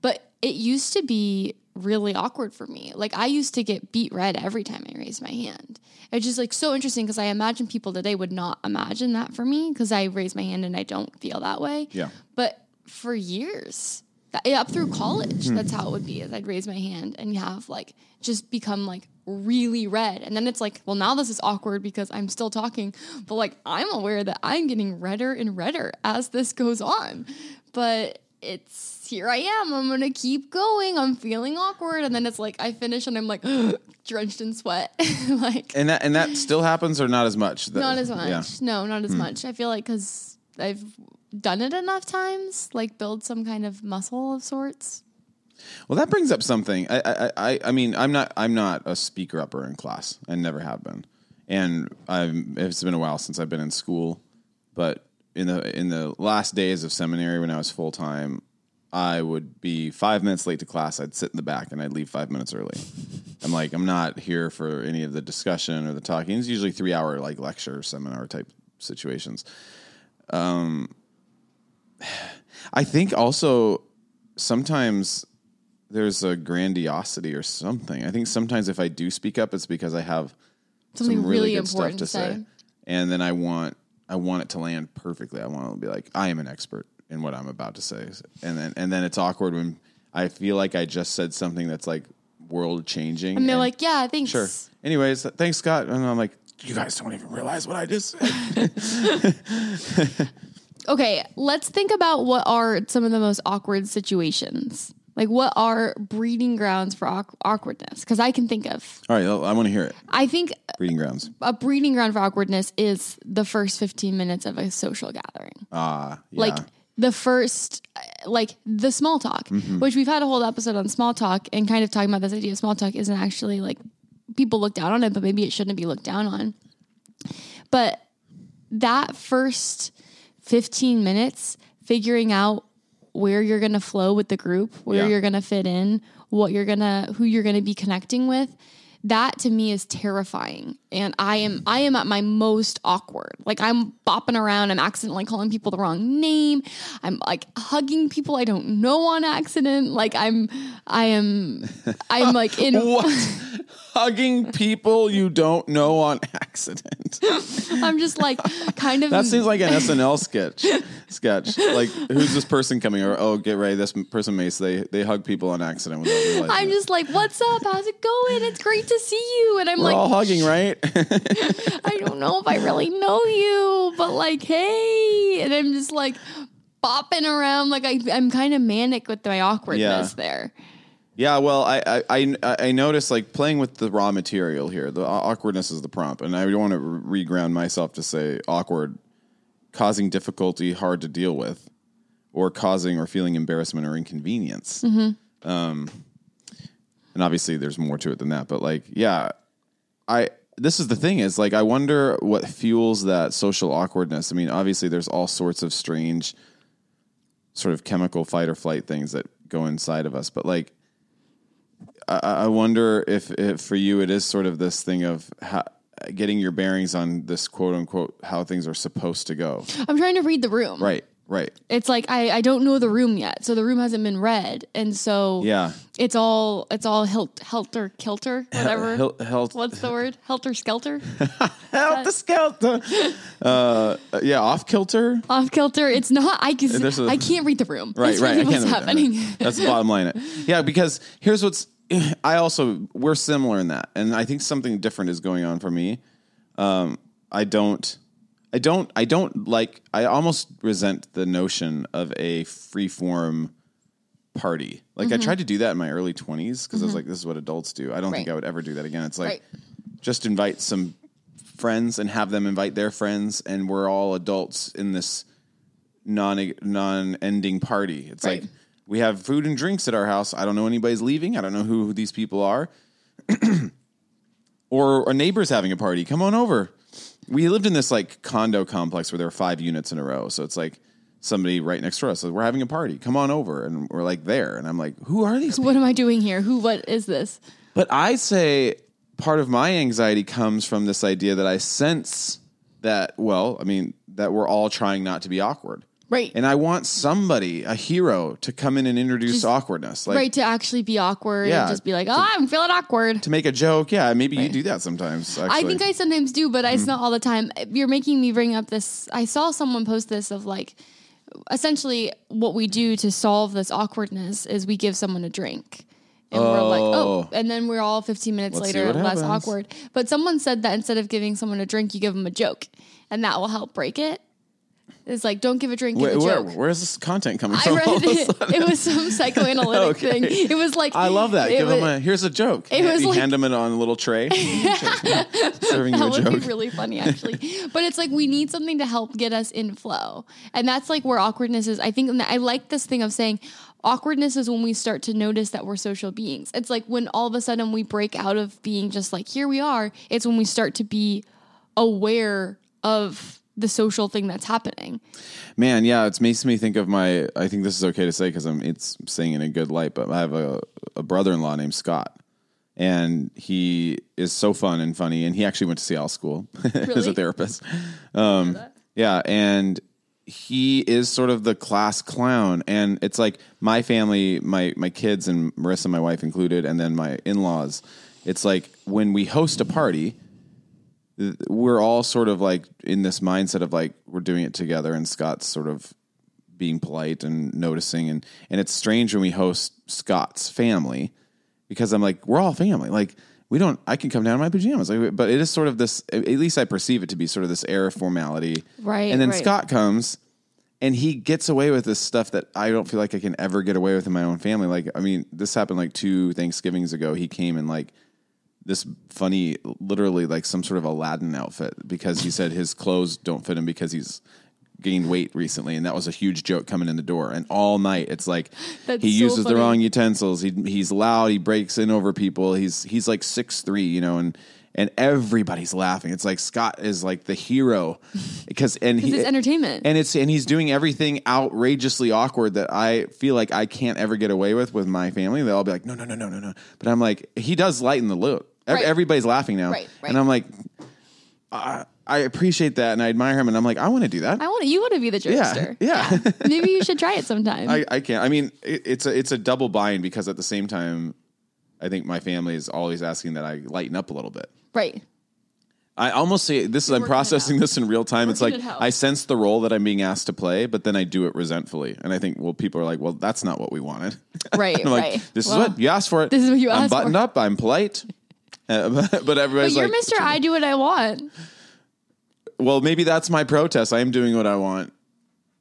But it used to be really awkward for me. Like I used to get beet red every time I raised my hand. It's just like so interesting because I imagine people today would not imagine that for me because I raise my hand and I don't feel that way. Yeah. But for years, that, up through college, hmm. that's how it would be. Is I'd raise my hand and have like just become like really red, and then it's like, well, now this is awkward because I'm still talking, but like I'm aware that I'm getting redder and redder as this goes on, but it's here I am. I'm gonna keep going. I'm feeling awkward, and then it's like I finish and I'm like drenched in sweat, like and that and that still happens or not as much? The- not as much. Yeah. No, not as hmm. much. I feel like because I've done it enough times, like build some kind of muscle of sorts. Well, that brings up something. I, I, I, I mean, I'm not, I'm not a speaker upper in class. I never have been, and I'm, it's been a while since I've been in school. But in the in the last days of seminary, when I was full time, I would be five minutes late to class. I'd sit in the back and I'd leave five minutes early. I'm like, I'm not here for any of the discussion or the talking. It's usually three hour like lecture seminar type situations. Um, I think also sometimes there's a grandiosity or something. I think sometimes if I do speak up, it's because I have Something some really, really good stuff important to to say. say. and then I want I want it to land perfectly. I want to be like I am an expert in what I'm about to say, and then and then it's awkward when I feel like I just said something that's like world changing, And they're like, yeah, thanks. sure. Anyways, thanks, Scott, and I'm like, you guys don't even realize what I just said. Okay, let's think about what are some of the most awkward situations. Like, what are breeding grounds for awk- awkwardness? Because I can think of. All right, I want to hear it. I think Breeding grounds. a breeding ground for awkwardness is the first 15 minutes of a social gathering. Ah, yeah. Like, the first, uh, like the small talk, Mm-hmm. which we've had a whole episode on small talk and kind of talking about this idea of small talk isn't actually like people look down on it, but maybe it shouldn't be looked down on. But that first 15 minutes, figuring out where you're going to flow with the group, where Yeah. you're going to fit in, what you're going to, who you're going to be connecting with. That to me is terrifying. And I am I am at my most awkward. Like I'm bopping around, I'm accidentally calling people the wrong name. I'm like hugging people I don't know on accident. Like I'm I am I'm like in what? Hugging people you don't know on accident. I'm just like kind of That seems like an SNL sketch. Sketch. Like, who's this person coming? Or oh, get ready. This person may they they hug people on accident. I'm it. just like, what's up? How's it going? It's great to see you. And I'm We're like, all hugging, right? I don't know if I really know you, but like, hey. And I'm just like bopping around. Like, I, I'm kind of manic with my awkwardness Yeah. there. yeah. Well, I I I, I noticed like playing with the raw material here. The awkwardness is the prompt, and I don't want to reground myself to say awkward, causing difficulty, hard to deal with, or causing or feeling embarrassment or inconvenience. Um, and obviously, there's more to it than that. But like, yeah, I this is the thing is like I wonder what fuels that social awkwardness. I mean, obviously there's all sorts of strange sort of chemical fight or flight things that go inside of us, but like I, I wonder if, if for you it is sort of this thing of how, getting your bearings on this quote unquote how things are supposed to go. I'm trying to read the room. Right, right. It's like I, I don't know the room yet. So the room hasn't been read. And so Yeah. it's all it's all hilt, helter kilter, whatever. Hel- hel- What's the word? Helter skelter? Helter skelter. Uh, yeah, off kilter. Off kilter. It's not I can a- I can't read the room. Right, That's right. I what's happening. That's the bottom line. Yeah, because here's what's. I also we're similar in that, and I think something different is going on for me. Um, I don't. I don't. I don't like. I almost resent the notion of a free form party. Like Mm-hmm. I tried to do that in my early twenties because I was like, "This is what adults do." I don't think I would ever do that again. It's like Right. just invite some friends and have them invite their friends, and we're all adults in this non non ending party. It's Right. like we have food and drinks at our house. I don't know anybody's leaving. I don't know who, who these people are. or a neighbor's having a party. Come on over. We lived in this like condo complex where there were five units in a row. So it's like somebody right next to us. So we're having a party. Come on over. And we're like there. And I'm like, who are these people? What am I doing here? Who what is this? But I say part of my anxiety comes from this idea that I sense that, well, I mean, that we're all trying not to be awkward. Right. And I want somebody, a hero, to come in and introduce awkwardness. Like right to actually be awkward Yeah, and just be like, oh, I'm feeling awkward. to make a joke. Yeah, maybe you do that sometimes. I think I sometimes do, but Mm-hmm. it's not all the time. You're making me bring up this. I saw someone post this of like, essentially, what we do to solve this awkwardness is we give someone a drink. And we're like, oh, Oh. and then we're all 15 minutes Let's later less happens. awkward. But someone said that instead of giving someone a drink, you give them a joke, and that will help break it. It's like, don't give a drink, give a where, joke. where's this content coming I from? read all of a it. It was some psychoanalytic Okay. thing. It was like I love that. Give was, them a here's a joke. It was you like- hand them it on a little tray, serving you a would joke. be really funny actually but it's like we need something to help get us in flow and that's like where awkwardness is i think i like this thing of saying awkwardness is when we start to notice that we're social beings it's like when all of a sudden we break out of being just like here we are it's when we start to be aware of the social thing that's happening Man, yeah, it makes me think of my. I think this is okay to say because I'm. It's saying in a good light, but I have a, a brother-in-law named Scott, and he is so fun and funny, and he actually went to Seattle School as a therapist. Um, yeah, and he is sort of the class clown and it's like my family my my kids and marissa my wife included and then my in-laws it's like when we host a party we're all sort of like in this mindset of like we're doing it together and scott's sort of being polite and noticing and and it's strange when we host scott's family because i'm like we're all family like we don't i can come down in my pajamas like, but it is sort of this at least i perceive it to be sort of this air of formality Right, and then right. scott comes and he gets away with this stuff that I don't feel like I can ever get away with in my own family. Like, I mean, this happened like two Thanksgivings ago. He came and like this funny, literally like some sort of Aladdin outfit because he said his clothes don't fit him because he's gained weight recently, and that was a huge joke coming in the door. And all night, it's like That's he so uses the wrong utensils. He he's loud. He breaks in over people. He's he's like six three, you know, and. And everybody's laughing. It's like Scott is like the hero because and he, it's entertainment. and it's and he's doing everything outrageously awkward that I feel like I can't ever get away with with my family. They'll all be like, no, no, no, no, no, no. But I'm like, he does lighten the load. Ev- Right. Everybody's laughing now, Right, right. and I'm like, I, I appreciate that and I admire him, and I'm like, I want to do that. I want you want to be the Yeah, jokester. yeah. Maybe you should try it sometime. I, I can't. I mean, it, it's a it's a double bind because at the same time, I think my family is always asking that I lighten up a little bit. right. I almost say this is I'm working it processing out. this in real time. it's like Working it out. I sense the role that I'm being asked to play, but then I do it resentfully. And I think, well, people are like, well, that's not what we wanted. Right. I'm like, right. this Well, is what you asked for. It. this is what you I'm asked buttoned up. I'm polite. Uh, but But everybody's you're like, Mr. I do what I want. well, maybe that's my protest. I am doing what I want.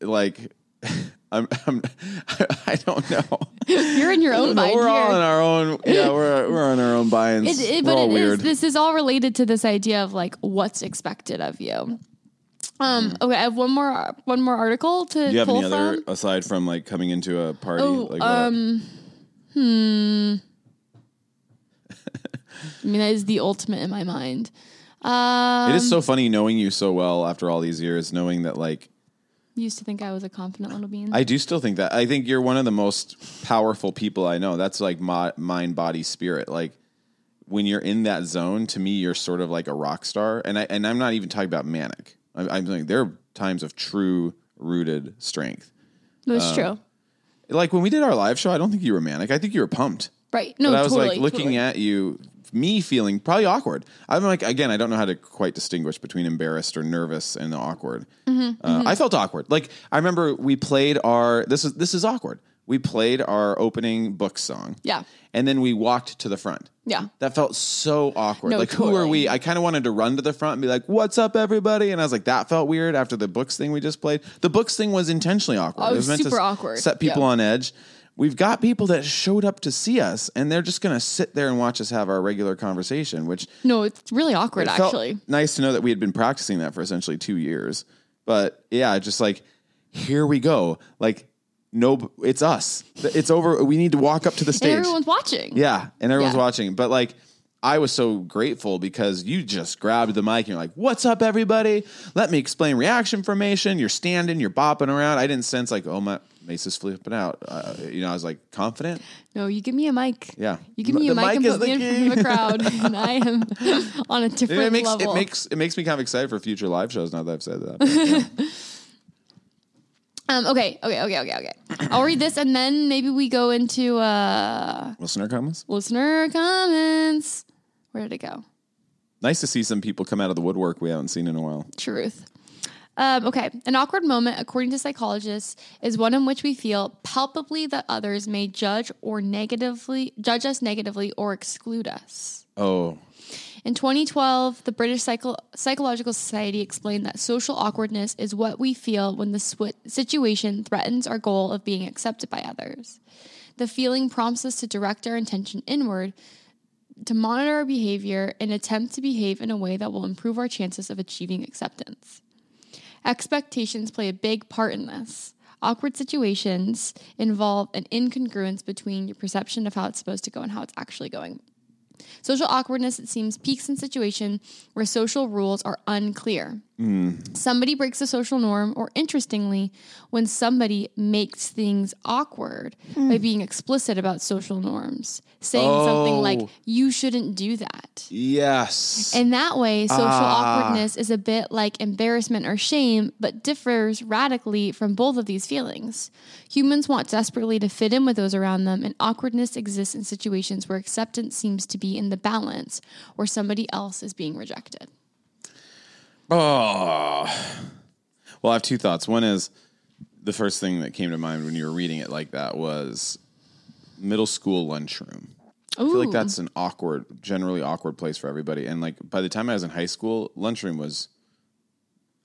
Like, I'm, I'm I don't know. You're in your own mind we're all in our own. Yeah, we're we're on our own buy-ins. It, it, we're but all it is- weird. this is all related to this idea of like what's expected of you. Um, okay, I have one more one more article to do you have pull any other from. aside from like coming into a party? Oh, like, um, hmm. I mean, that is the ultimate in my mind. Um, It is so funny knowing you so well after all these years, knowing that like used to think I was a confident little bean. I do still think that. I think you're one of the most powerful people I know. That's like my mind, body, spirit. Like when you're in that zone, to me, you're sort of like a rock star. And I and I'm not even talking about manic. I'm, I'm saying there are times of true rooted strength. That's true. Like when we did our live show, I don't think you were manic. I think you were pumped. Right. No, but I was totally, like looking totally. at you, me feeling probably awkward. I'm like, again, I don't know how to quite distinguish between embarrassed or nervous and awkward. Mm-hmm, uh, I felt awkward. Like I remember we played our this is this is awkward. We played our opening book song. Yeah. and then we walked to the front. Yeah. That felt so awkward. No, like, who are we? I kind of wanted to run to the front and be like, "What's up, everybody?" And I was like, that felt weird after the books thing we just played. The books thing was intentionally awkward. Oh, it was meant super to awkward. set people Yeah. on edge. We've got people that showed up to see us, and they're just going to sit there and watch us have our regular conversation, which No, it's really awkward, it actually. nice to know that we had been practicing that for essentially two years. But yeah, just like here we go. Like no, it's us. It's over. We need to walk up to the And stage. everyone's watching. Yeah, and everyone's Yeah. watching. But like, I was so grateful because you just grabbed the mic and you're like, "What's up, everybody? Let me explain reaction formation." You're standing, you're bopping around. I didn't sense like, "Oh my, Mace is flipping out." Uh, you know, I was like confident. No, you give me a mic. Yeah. You give me a The mic, mic and put me in front of a crowd, and I am on a different It makes level. it makes it makes me kind of excited for future live shows. Now that I've said that, But, yeah. um, okay, okay, okay, okay, okay. I'll read this, and then maybe we go into uh, listener comments. listener comments. Where did it go? Nice to see some people come out of the woodwork we haven't seen in a while. Truth. Um, okay, an awkward moment, according to psychologists, is one in which we feel palpably that others may judge or negatively judge us negatively or exclude us. Oh, In 2012, the British Psycho- Psychological Society explained that social awkwardness is what we feel when the swi- situation threatens our goal of being accepted by others. The feeling prompts us to direct our attention inward, to monitor our behavior, and attempt to behave in a way that will improve our chances of achieving acceptance. Expectations play a big part in this. Awkward situations involve an incongruence between your perception of how it's supposed to go and how it's actually going. Social awkwardness, it seems, peaks in situation where social rules are unclear. Mm. Somebody breaks the social norm, or interestingly, when somebody makes things awkward by mm. being explicit about social norms, saying something like, Oh. you shouldn't do that. Yes. In that way, social Ah. awkwardness is a bit like embarrassment or shame, but differs radically from both of these feelings. Humans want desperately to fit in with those around them, and awkwardness exists in situations where acceptance seems to be in the balance, where somebody else is being rejected. Oh. Well, I have two thoughts. One is the first thing that came to mind when you were reading it like that was middle school lunchroom. I feel like that's an awkward, generally awkward place for everybody. And like by the time I was in high school, lunchroom was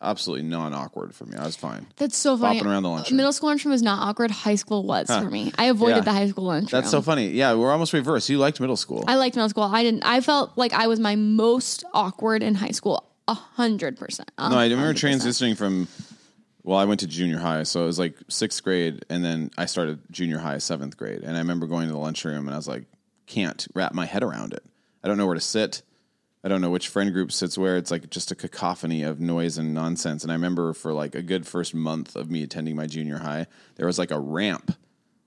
absolutely non awkward for me. I was fine. That's so funny. Bopping around the lunchroom. Middle school lunchroom was not awkward. High school was for me. I avoided Yeah. the high school lunchroom. That's so funny. Yeah, we're almost reversed. You liked middle school. I liked middle school. I didn't. I felt like I was my most awkward in high school. A hundred percent. No, I remember transitioning from. Well, I went to junior high, so it was like sixth grade, and then I started junior high, seventh grade, and I remember going to the lunchroom, and I was like, can't wrap my head around it. I don't know where to sit. I don't know which friend group sits where. It's like just a cacophony of noise and nonsense. And I remember for like a good first month of me attending my junior high, there was like a ramp,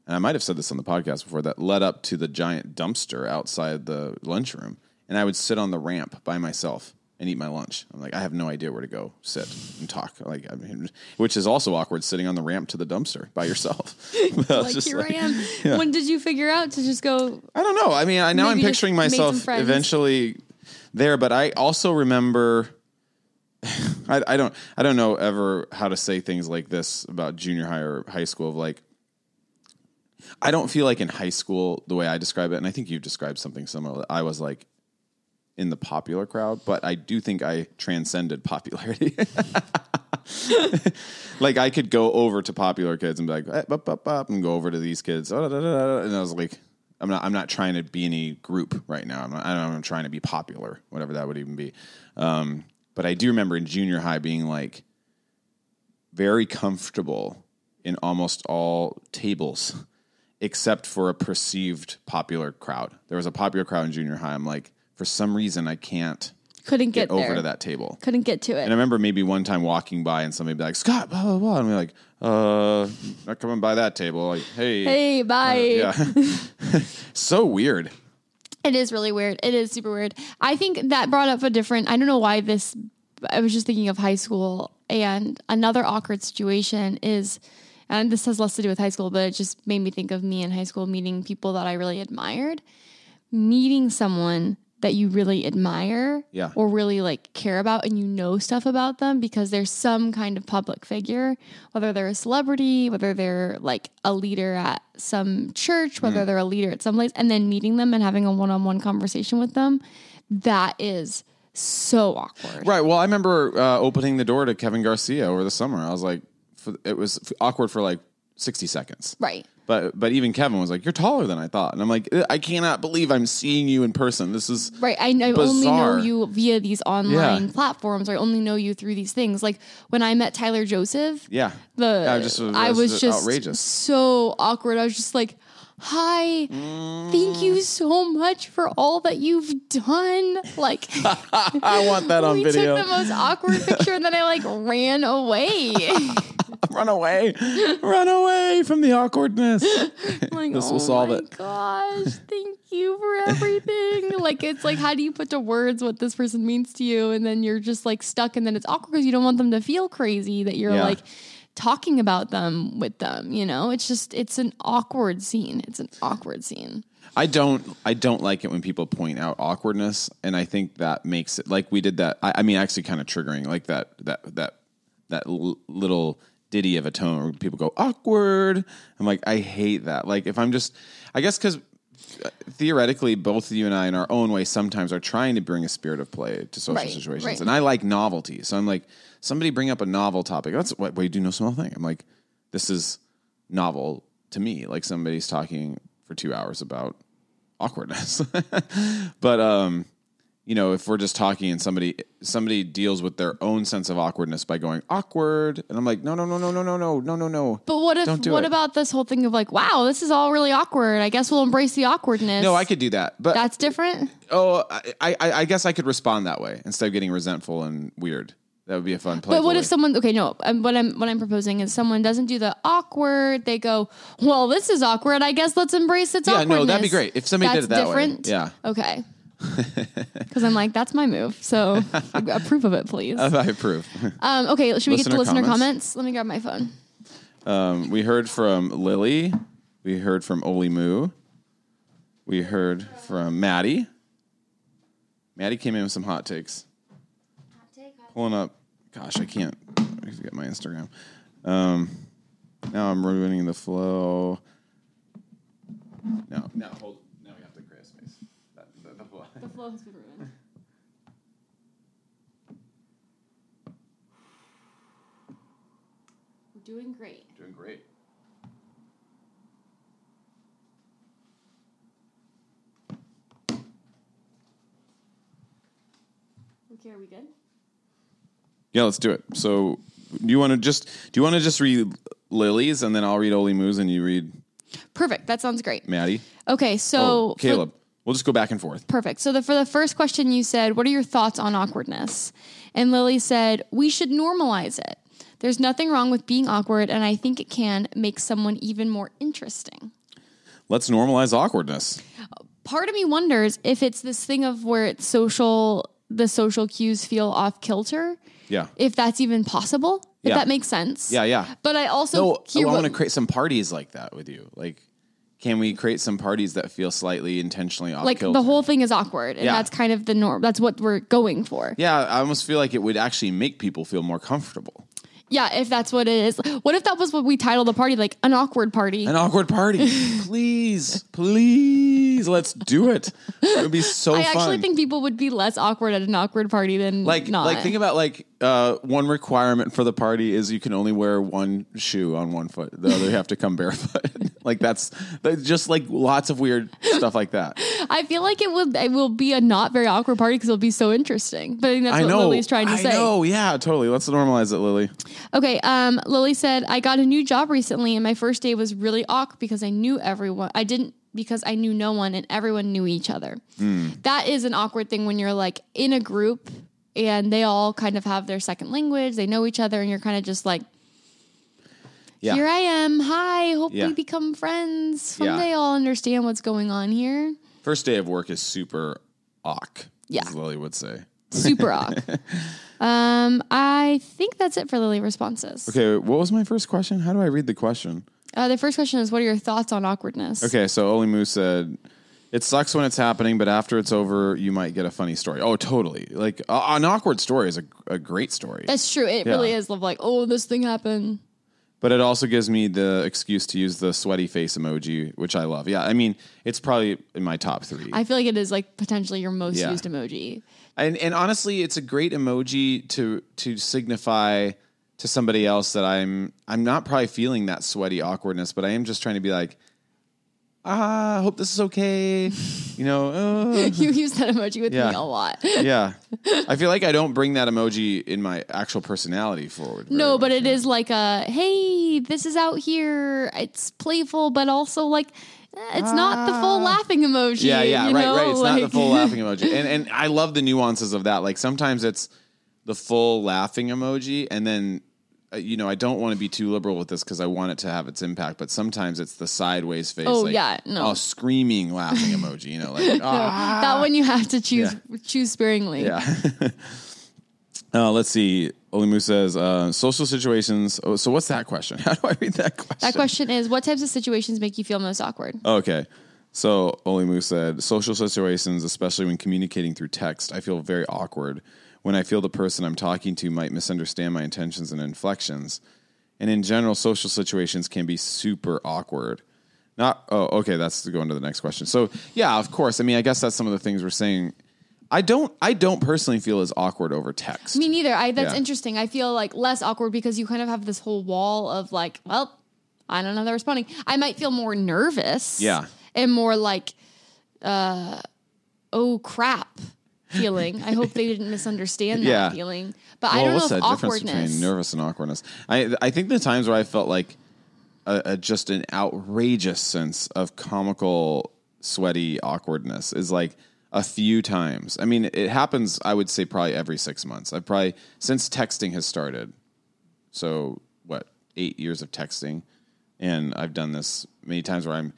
and I might have said this on the podcast before that led up to the giant dumpster outside the lunchroom, and I would sit on the ramp by myself and eat my lunch. I'm like, I have no idea where to go sit and talk. Like, I mean, which is also awkward sitting on the ramp to the dumpster by yourself. But I was Like here like- I am. When did you figure out to just go? I don't know. I mean, I now I'm picturing myself eventually there, but I also remember. I, I don't. I don't know ever how to say things like this about junior high or high school. Of like, I don't feel like in high school the way I describe it, and I think you've described something similar. I was like in the popular crowd, but I do think I transcended popularity. like I could go over to popular kids and be like, eh, and go over to these kids, oh, da, da, da, and I was like, I'm not, I'm not trying to be any group right now. I'm not, I'm trying to be popular, whatever that would even be. Um, but I do remember in junior high being like very comfortable in almost all tables, except for a perceived popular crowd. There was a popular crowd in junior high. I'm like, for some reason, I can't Couldn't get, get over there. to that table. Couldn't get to it. And I remember maybe one time walking by and somebody be like, Scott, blah, blah, blah. And I'm like, uh, not coming by that table. Like, hey. hey, bye. Yeah. so weird. It is really weird. It is super weird. I think that brought up a different. I don't know why this. I was just thinking of high school and another awkward situation is, and this has less to do with high school, but it just made me think of me in high school meeting people that I really admired. Meeting someone that you really admire Yeah. or really like care about and you know stuff about them because there's some kind of public figure, whether they're a celebrity, whether they're like a leader at some church, whether they're a leader at some place, and then meeting them and having a one on one conversation with them, that is so awkward. Right. Well, I remember uh, opening the door to Kevin Garcia over the summer. I was like, for, it was awkward for like 60 seconds. Right. But but even Kevin was like, "You're taller than I thought," and I'm like, I cannot believe I'm seeing you in person. This is Right. I, I only know you via these online Yeah. platforms. Or I only know you through these things. Like when I met Tyler Joseph, yeah. the I just was, I was just outrageous. so awkward. I was just like, "Hi, thank you mm. so much for all that you've done." Like, I want that on we video. took the most awkward picture, and then I like ran away. Run away, run away from the awkwardness. like, This oh will solve my it." Gosh, thank you for everything. like, it's like, how do you put to words what this person means to you, and then you're just like stuck, and then it's awkward because you don't want them to feel crazy that you're Yeah. like talking about them with them. You know, it's just it's an awkward scene. It's an awkward scene. I don't I don't like it when people point out awkwardness, and I think that makes it like we did that. I, I mean, actually, kind of triggering, like that that that that l- little ditty of a tone where people go awkward. I'm like, I hate that. Like, if I'm just, I guess because theoretically, both you and I, in our own way, sometimes are trying to bring a spirit of play to social Right, situations, right. and I like novelty. So I'm like, somebody bring up a novel topic. That's what we do. No small thing. I'm like, this is novel to me. Like somebody's talking for two hours about awkwardness. but um, you know, if we're just talking and somebody somebody deals with their own sense of awkwardness by going awkward, and I'm like, no, no, no, no, no, no, no, no, no, no. But what if Don't do what it. about this whole thing of like, wow, this is all really awkward. I guess we'll embrace the awkwardness. No, I could do that, but That's different. oh, I, I, I guess I could respond that way instead of getting resentful and weird. That would be a fun. play. But what if someone? Okay, no. um, What I'm what I'm proposing is someone doesn't do the awkward. They go, well, this is awkward. I guess let's embrace its Yeah, no, that'd be great. If somebody did it that way. different. Yeah. Okay. Because I'm like, that's my move. So approve of it, please. I approve. Um, okay, should we get to Listener comments? comments? Let me grab my phone. Um, we heard from Lily. We heard from Oli Moo. We heard from Maddie. Maddie came in with some hot takes. Pulling up. Gosh, I can't. I get my Instagram. Um, now I'm ruining the flow. No, no, hold. Now we have to create a space. That, the, the flow. Has been ruined. We're doing great. Doing great. Okay, are we good? Yeah, let's do it. So, do you want to just do you want to just read Lily's and then I'll read Oli Moo's and you read Perfect. That sounds great. Maddie? Okay, so Oh, for- Caleb. We'll just go back and forth. Perfect. So the, for the first question, you said, "What are your thoughts on awkwardness?" And Lily said, "We should normalize it. There's nothing wrong with being awkward, and I think it can make someone even more interesting." Let's normalize awkwardness. Part of me wonders if it's this thing of where it's social, the social cues feel off kilter. Yeah. If that's even possible, if Yeah. that makes sense. Yeah, yeah. But I also No, hear oh, I want to create some parties like that with you. Like, can we create some parties that feel slightly intentionally off like the whole thing is awkward, and Yeah. that's kind of the norm. That's what we're going for. Yeah, I almost feel like it would actually make people feel more comfortable. Yeah, if that's what it is. What if that was what we titled the party, like an awkward party? An awkward party. please, please, let's do it. It would be so I fun. actually think people would be less awkward at an awkward party than like not. like think about like uh, one requirement for the party is you can only wear one shoe on one foot. The other you have to come barefoot. like that's, just like lots of weird stuff like that. I feel like it will it will be a not very awkward party because it'll be so interesting. But I think that's I what know. Lily's trying to I say. know. Yeah, totally. Let's normalize it, Lily. Okay, um, Lily said, I got a new job recently and my first day was really awkward because I knew everyone. I didn't because I knew no one and everyone knew each other. Hmm. That is an awkward thing when you're like in a group and they all kind of have their second language, they know each other, and you're kind of just like, Yeah. Here I am. Hi. Hope Yeah. we become friends. Yeah. Someday I'll understand what's going on here. First day of work is super awk. Yeah. as Lily would say. Super awkward. Um, I think that's it for Lily responses. Okay, what was my first question? How do I read the question? Uh, the first question is, what are your thoughts on awkwardness? Okay, so Oli Moo said, "It sucks when it's happening, but after it's over, you might get a funny story." Oh, totally. Like uh, an awkward story is a, a great story, That's true. It Yeah. really is love like, oh, this thing happened. but it also gives me the excuse to use the sweaty face emoji, which I love. Yeah, I mean, it's probably in my top three. I feel like it is like potentially your most Yeah. used emoji. And and honestly, it's a great emoji to to signify to somebody else that I'm I'm not probably feeling that sweaty awkwardness, but I am just trying to be like, ah, I hope this is okay. You know, uh, you use that emoji with Yeah. me a lot. yeah. I feel like I don't bring that emoji in my actual personality forward. No, much, but it is like a hey, this is out here. It's playful, but also like it's not the full laughing emoji. Yeah, yeah, you right, know? right. It's not the full laughing emoji, and and I love the nuances of that. Like sometimes it's the full laughing emoji, and then uh, you know I don't want to be too liberal with this because I want it to have its impact. But sometimes it's the sideways face. Oh, like, yeah, no. oh, screaming laughing emoji. You know, like ah, that one you have to choose choose sparingly. yeah. uh, let's see. Olimu says uh, social situations. Oh, so what's that question? How do I read that question? That question is, what types of situations make you feel most awkward? Okay. So Olimu said, social situations, especially when communicating through text, I feel very awkward when I feel the person I'm talking to might misunderstand my intentions and inflections. And in general, social situations can be super awkward. Not oh, okay, that's going to the next question. So yeah, of course. I mean, I guess that's some of the things we're saying. I don't I don't personally feel as awkward over text. Me neither. I that's Yeah. interesting. I feel like less awkward because you kind of have this whole wall of like, well, I don't know they're responding. I might feel more nervous. Yeah. And more like uh oh crap feeling. I hope they didn't misunderstand that Yeah. feeling. But I don't know what's if that difference awkwardness. between nervous and awkwardness? I I think the times where I felt like a, a, just an outrageous sense of comical sweaty awkwardness is like a few times. I mean, it happens. I would say probably every six months. I probably since texting has started. So what? Eight years of texting, and I've done this many times where I'm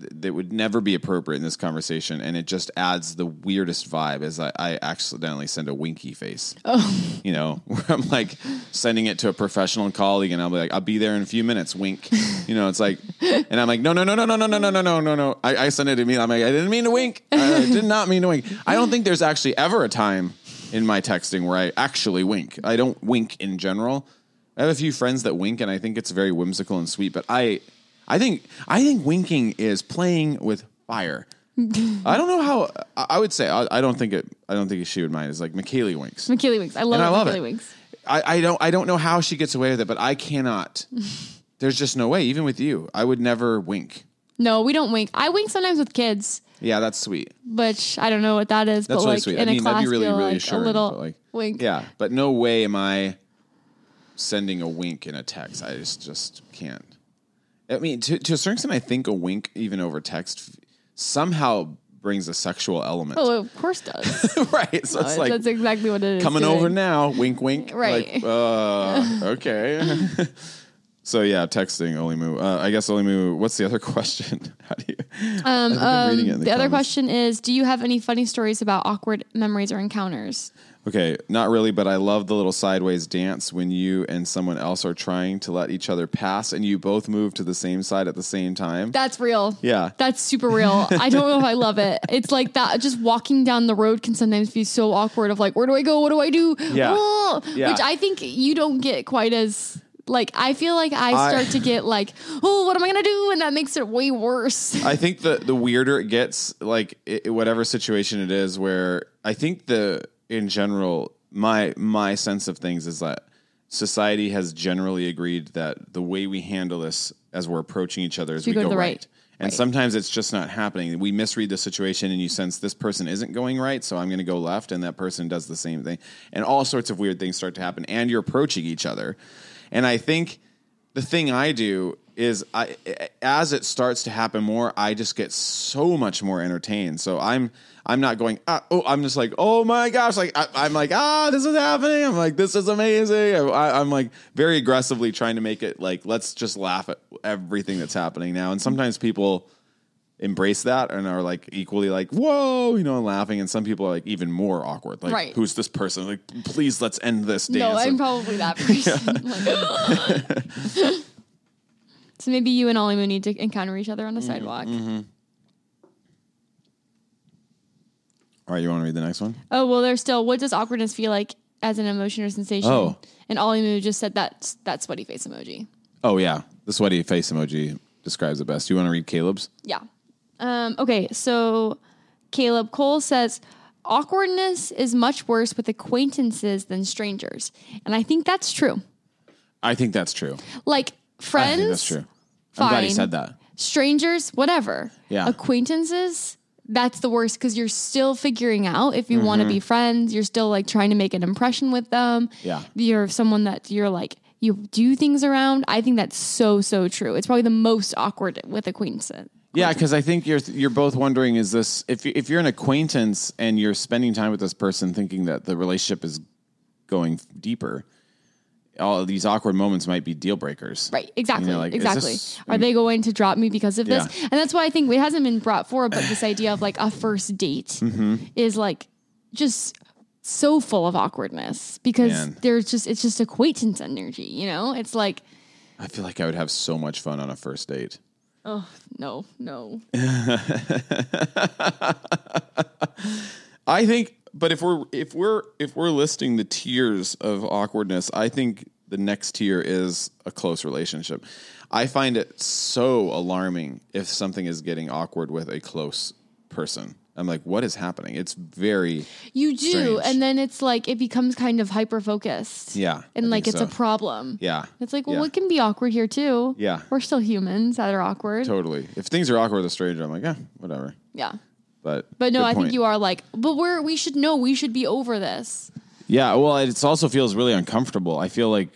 that would never be appropriate in this conversation, and it just adds the weirdest vibe. As I, I accidentally send a winky face, oh. you know, where I'm like sending it to a professional colleague, and I'll be like, "I'll be there in a few minutes." Wink, you know, it's like, and I'm like, "No, no, no, no, no, no, no, no, no, no, no, no." I, I send it to me. I'm like, "I didn't mean to wink. I did not mean to wink." I don't think there's actually ever a time in my texting where I actually wink. I don't wink in general. I have a few friends that wink, and I think it's very whimsical and sweet. But I I think I think winking is playing with fire. I don't know how. I would say I, I don't think it. I don't think she would mind. It's like McKaylee winks. McKaylee winks. I love, And I love McKaylee it. winks. I, I don't. I don't know how she gets away with it, but I cannot. There's just no way. Even with you, I would never wink. No, we don't wink. I wink sometimes with kids, Yeah, that's sweet. which I don't know what that is, That's but really like sweet. in I mean, a class, that'd be really, feel really like a little like, wink. Yeah, but no way am I sending a wink in a text. I just just can't. I mean, to, to a certain extent, I think a wink, even over text, somehow brings a sexual element. Oh, of course does. right. So it's Uh, like That's exactly what it is. coming doing. over now. Wink, wink. Right. Like, uh, okay. so yeah, texting Olimu. Uh, I guess Olimu. What's the other question? How do you? Um, I reading it in um, the the other question is Do you have any funny stories about awkward memories or encounters? Okay, not really, but I love the little sideways dance when you and someone else are trying to let each other pass and you both move to the same side at the same time. That's real. Yeah. That's super real. I don't know if I love it. It's like that just walking down the road can sometimes be so awkward of like, where do I go? What do I do? Yeah. Oh, Yeah. Which I think you don't get quite as like I feel like I I- start to get like, oh, what am I gonna do? And that makes it way worse. I think the the weirder it gets, like i whatever situation it is, where I think the in general, my my sense of things is that society has generally agreed that the way we handle this as we're approaching each other is We we, go go right. right. And Right. sometimes it's just not happening. We misread the situation and you sense this person isn't going right, so I'm going to go left, and that person does the same thing. And all sorts of weird things start to happen, and you're approaching each other. And I think the thing I do is I as it starts to happen more, I just get so much more entertained. So I'm I'm not going ah, oh I'm just like oh my gosh like I, I'm like ah this is happening. I'm like this is amazing. I, I'm like very aggressively trying to make it like let's just laugh at everything that's happening now. And sometimes people embrace that and are like equally like whoa you know and laughing and some people are like even more awkward like Right. who's this person like please let's end this dance no, I'm And- probably that person. Like, so maybe you and Ollie Moon need to encounter each other on Mm-hmm, the sidewalk. all right you want to read the next one Oh well, there's still. What does awkwardness feel like as an emotion or sensation? Oh. and Ollie Moo just said that that sweaty face emoji. Oh yeah, the sweaty face emoji describes it best. You want to read Caleb's? Yeah. Um, okay, so Caleb Cole says awkwardness is much worse with acquaintances than strangers, and I think that's true. I think that's true. Like friends, that's true. I'm glad he fine. said that. strangers, whatever. Yeah. Acquaintances, that's the worst because you're still figuring out if you want to Mm-hmm. be friends. You're still like trying to make an impression with them. Yeah. You're someone that you're like, you do things around. I think that's so, so true. It's probably the most awkward with acquaintances. Yeah, because I think you're you're both wondering is this if you, if you're an acquaintance and you're spending time with this person thinking that the relationship is going deeper, all of these awkward moments might be deal breakers. Right, exactly, like, exactly. this- Are they going to drop me because of this? Yeah. And that's why I think it hasn't been brought forward, but this idea of like a first date Mm-hmm. is like just so full of awkwardness because Man. there's just it's just acquaintance energy, you know? It's like, I feel like I would have so much fun on a first date. oh no, no. I think, but if we're if we're if we're listing the tiers of awkwardness, I think the next tier is a close relationship. I find it so alarming if something is getting awkward with a close person. I'm like, what is happening? It's very You do, Strange. and then it's like it becomes kind of hyper focused. Yeah, And I like it's a problem. yeah. It's like, well, yeah, it can be awkward here too. Yeah. We're still humans that are awkward. totally. If things are awkward with a stranger, I'm like, yeah, whatever. Yeah. But But no, I think you are like, but we're we should know we should be over this. Yeah, well, it also feels really uncomfortable. I feel like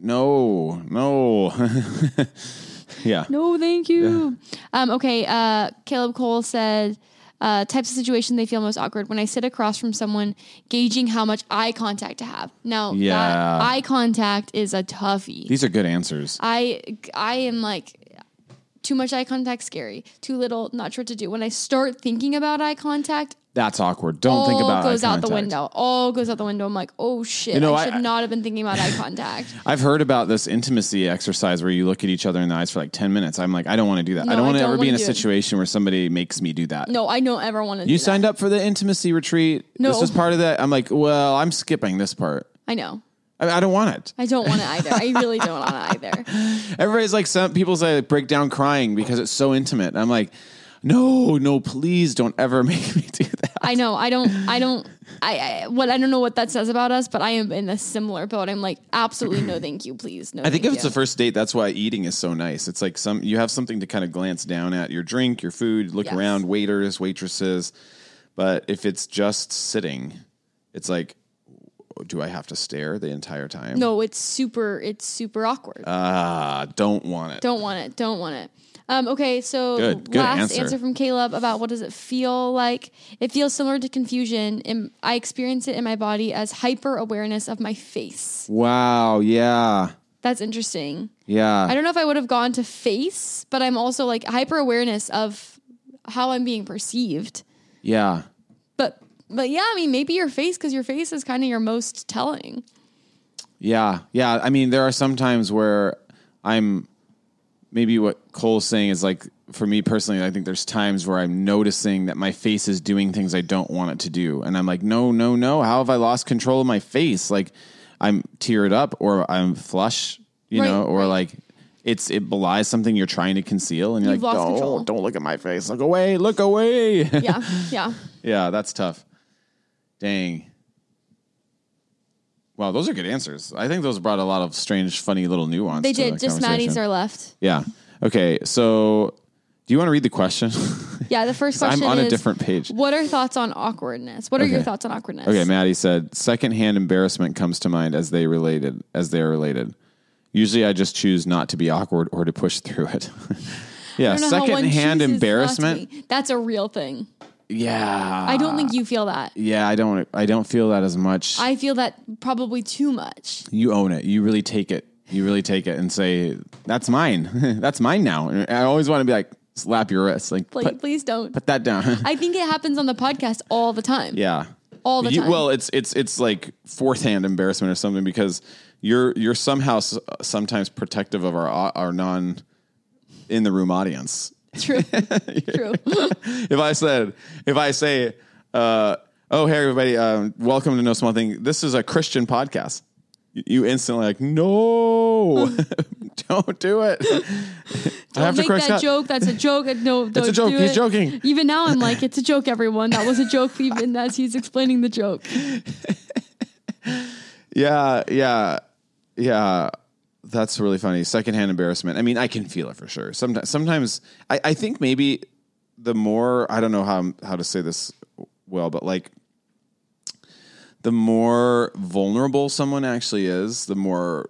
no, no. yeah. No, thank you. Um, okay, uh, Caleb Cole said, Uh, types of situation they feel most awkward when I sit across from someone, gauging how much eye contact to have. Now, Yeah. that eye contact is a toughie. These are good answers. I I am like too much eye contact scary. Too little, not sure what to do. When I start thinking about eye contact, That's awkward. Don't all think about goes eye out the window. All goes out the window. I'm like, oh shit! You know, I I- should not have been thinking about eye contact. I've heard about this intimacy exercise where you look at each other in the eyes for like 10 minutes. I'm like, I don't want to do that. No, I don't want to ever be in a do it. situation where somebody makes me do that. No, I don't ever want to. You signed that. up for the intimacy retreat. No. This was part of that. I'm like, well, I'm skipping this part. I know. I, I don't want it. I don't want it either. I really don't want it either. Everybody's like, some people say like, break down crying because it's so intimate. I'm like, no, no, please don't ever make me do that. I know. I don't. I don't. I, I what I don't know what that says about us, but I am in a similar boat. I'm like, absolutely no, thank you, please. No, I think if it's you. the first date, that's why eating is so nice. It's like some you have something to kind of glance down at your drink, your food, look Yes. around, waiters, waitresses. But if it's just sitting, it's like, do I have to stare the entire time? No, it's super. It's super awkward. Ah, don't want it. Don't want it. Don't want it. Um, okay, so Good, good last answer. answer. from Caleb about what does it feel like? It feels similar to confusion. I experience it in my body as hyper awareness of my face. Wow. Yeah. That's interesting. Yeah. I don't know if I would have gone to face, but I'm also like hyper awareness of how I'm being perceived. yeah. But yeah, I mean maybe your face because your face is kind of your most telling. Yeah, yeah. I mean, there are some times where I'm maybe what Cole's saying is like for me personally. I think there's times where I'm noticing that my face is doing things I don't want it to do, and I'm like, no, no, no. How have I lost control of my face? Like I'm teared up, or I'm flush, you Right, know, or right. like. It's it belies something you're trying to conceal, and you're You've like, lost "No, control." don't look at my face. Look away. Look away." Yeah, yeah. Yeah, that's tough. Dang. Wow, those are good answers. I think those brought a lot of strange, funny little nuance. They did. the Just. Maddie's are left. Yeah. Okay. So, do you want to read the question? Yeah, the first question. I'm on a different page. What are thoughts on awkwardness? What are your thoughts on awkwardness? Okay, Maddie said secondhand embarrassment comes to mind as they related as they are related. Usually, I just choose not to be awkward or to push through it. yeah, I don't know how one secondhand chooses not to embarrassment. That's a real thing. Yeah, I don't think you feel that. Yeah, I don't. I don't feel that as much. I feel that probably too much. you own it. You really take it. You really take it and say, "That's mine. That's mine now." And I always want to be like, slap your wrist, like Please, put, please don't. put that down. I think it happens on the podcast all the time. yeah, All the You- time. well, it's it's it's like fourth hand embarrassment or something because you're you're somehow s- sometimes protective of our our non in the room audience. True. True. If I said, if I say, uh, "Oh, hey everybody, um, welcome to No Small Thing. This is a Christian podcast." You- You instantly like, no, don't do it. I Don't make correct that joke. That's a joke. No, don't a joke. do He's it. joking. Even now, I'm like, it's a joke. Everyone, that was a joke. Even as he's explaining the joke. Yeah, yeah, yeah. That's really funny. Secondhand embarrassment. I mean, I can feel it for sure. Sometimes, sometimes I, I think maybe the more I don't know how how to say this well, but like the more vulnerable someone actually is, the more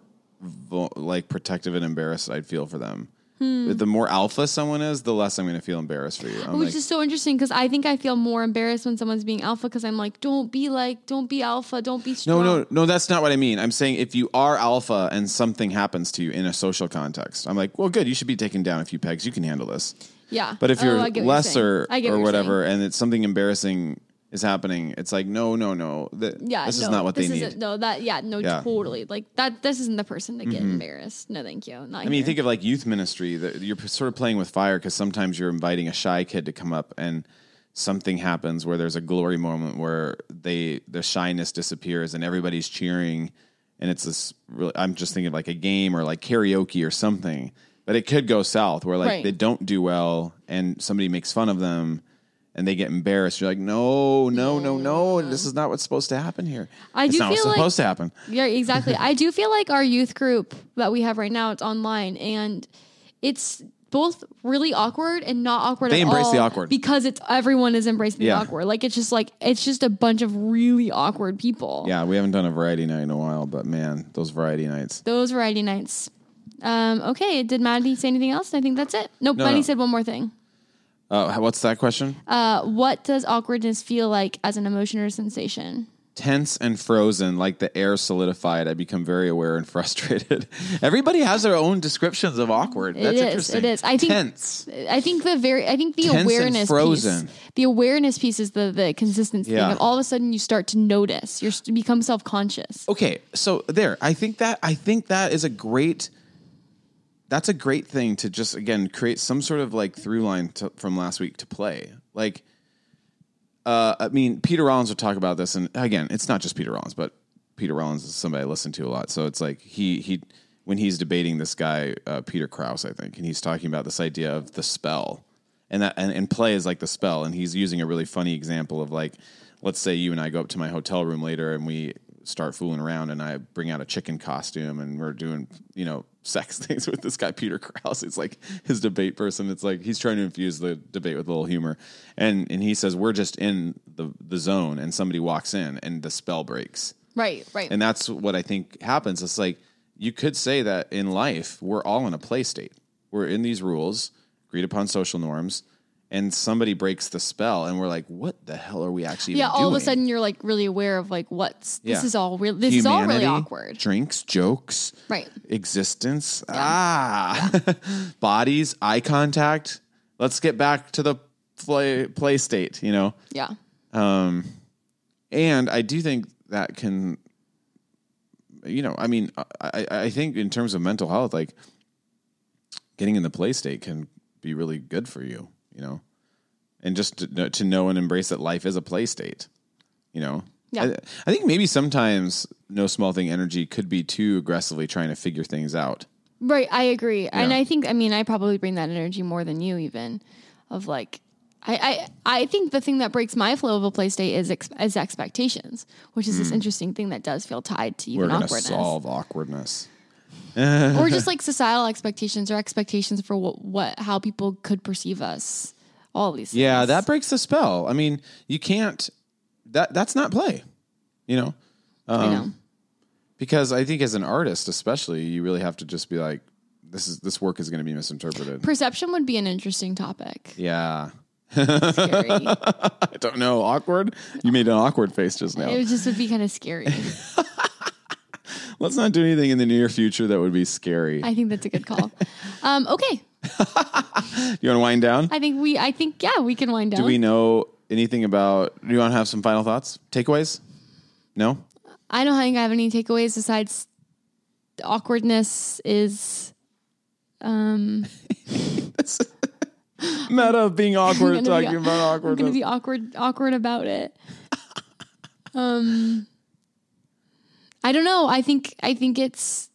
like protective and embarrassed I'd feel for them. Hmm. The more alpha someone is, the less I'm going to feel embarrassed for you. I'm Which like, is so interesting because I think I feel more embarrassed when someone's being alpha because I'm like, don't be like, don't be alpha, don't be No, strong. no, no. That's not what I mean. I'm saying if you are alpha and something happens to you in a social context, I'm like, well, good. You should be taking down a few pegs. You can handle this. Yeah. But if Oh, you're what lesser. Or what you're whatever, and it's something embarrassing is happening, it's like, no, no, no. Th- Yeah, this is not what they need. No, that yeah, no, Yeah. Mm-hmm. totally. Like that. This isn't the person to get embarrassed. No, thank you. Not I mean, think of like youth ministry. That you're sort of playing with fire because sometimes you're inviting a shy kid to come up and something happens where there's a glory moment where they the shyness disappears and everybody's cheering and it's this really I'm just thinking of like a game or like karaoke or something. But it could go south where like Right. they don't do well and somebody makes fun of them and they get embarrassed. You're like, no, no, no, no. This is not what's supposed to happen here. I it's do not what's feel like- supposed to happen. Yeah, exactly. I do feel like our youth group that we have right now, it's online and it's both really awkward and not awkward They at embrace all the awkward. because it's everyone is embracing Yeah. the awkward. Like it's just like it's just a bunch of really awkward people. Yeah, we haven't done a variety night in a while, but man, those variety nights. Those variety nights. Um, okay, did Maddie say anything else? I think that's it. Nope, No, Maddie no. said one more thing. Uh, what's that question? Uh, what does awkwardness feel like as an emotion or sensation? tense and frozen, like the air solidified. I become very aware and frustrated. Everybody has their own descriptions of awkward. That's is, interesting. it is. I think- tense. I think the very, I think the Tense and awareness frozen. piece, the awareness piece is the the consistency Yeah. thing. Of all of a sudden, you start to notice. You become self conscious. Okay, so there. I think that I think that is a great. That's a great thing to just again create some sort of like through line to, from last week to play. Like, uh, I mean, Peter Rollins would talk about this, and again, it's not just Peter Rollins, but Peter Rollins is somebody I listen to a lot. So it's like he he when he's debating this guy uh, Peter Krause, I think, and he's talking about this idea of the spell, and that and, and play is like the spell, and he's using a really funny example of like, let's say you and I go up to my hotel room later, and we start fooling around, and I bring out a chicken costume, and we're doing you know sex things with this guy Peter Krause. It's like his debate person. It's like he's trying to infuse the debate with a little humor, and and he says we're just in the the zone, and somebody walks in, and the spell breaks. Right, right. And that's what I think happens. It's like you could say that in life, we're all in a play state. We're in these rules, agreed upon social norms, and somebody breaks the spell, and we're like, what the hell are we actually doing? yeah, all of a sudden you're like really aware of like what's Yeah. this is all real. This is all really Humanity, awkward. Drinks, jokes, Right. existence, ah, bodies, eye contact. Let's get back to the play play state, you know. Yeah. um And I do think that can, you know, I mean, I I think in terms of mental health, like getting in the play state can be really good for you, you know, and just to, know- to know and embrace that life is a play state, you know. Yeah. I, I think maybe sometimes no small thing energy could be too aggressively trying to figure things out. Right, I agree. And I think I mean I probably bring that energy more than you even of like I, I I think the thing that breaks my flow of a play state is ex, is expectations, which is this interesting thing that does feel tied to Hmm. We're even to awkwardness. solve awkwardness. Or just like societal expectations or expectations for what, what how people could perceive us. All these things. Yeah, that breaks the spell. I mean, you can't. That that's not play, you know. I um, know. because I think as an artist, especially, you really have to just be like, this is this work is going to be misinterpreted. Perception would be an interesting topic. yeah, Scary. I don't know. Awkward. You made an awkward face just now. it just would be kind of scary. Let's not do anything in the near future that would be scary. I think that's a good call. Um, okay, you want to wind down? I think we. I think yeah, we can wind down. do we know anything about? Do you want to have some final thoughts, takeaways? No. I don't think I have any takeaways besides the awkwardness is Um, Meta of being awkward, I'm be- talking about I'm awkward. going to be awkward awkward about it. um I don't know. I think I think it's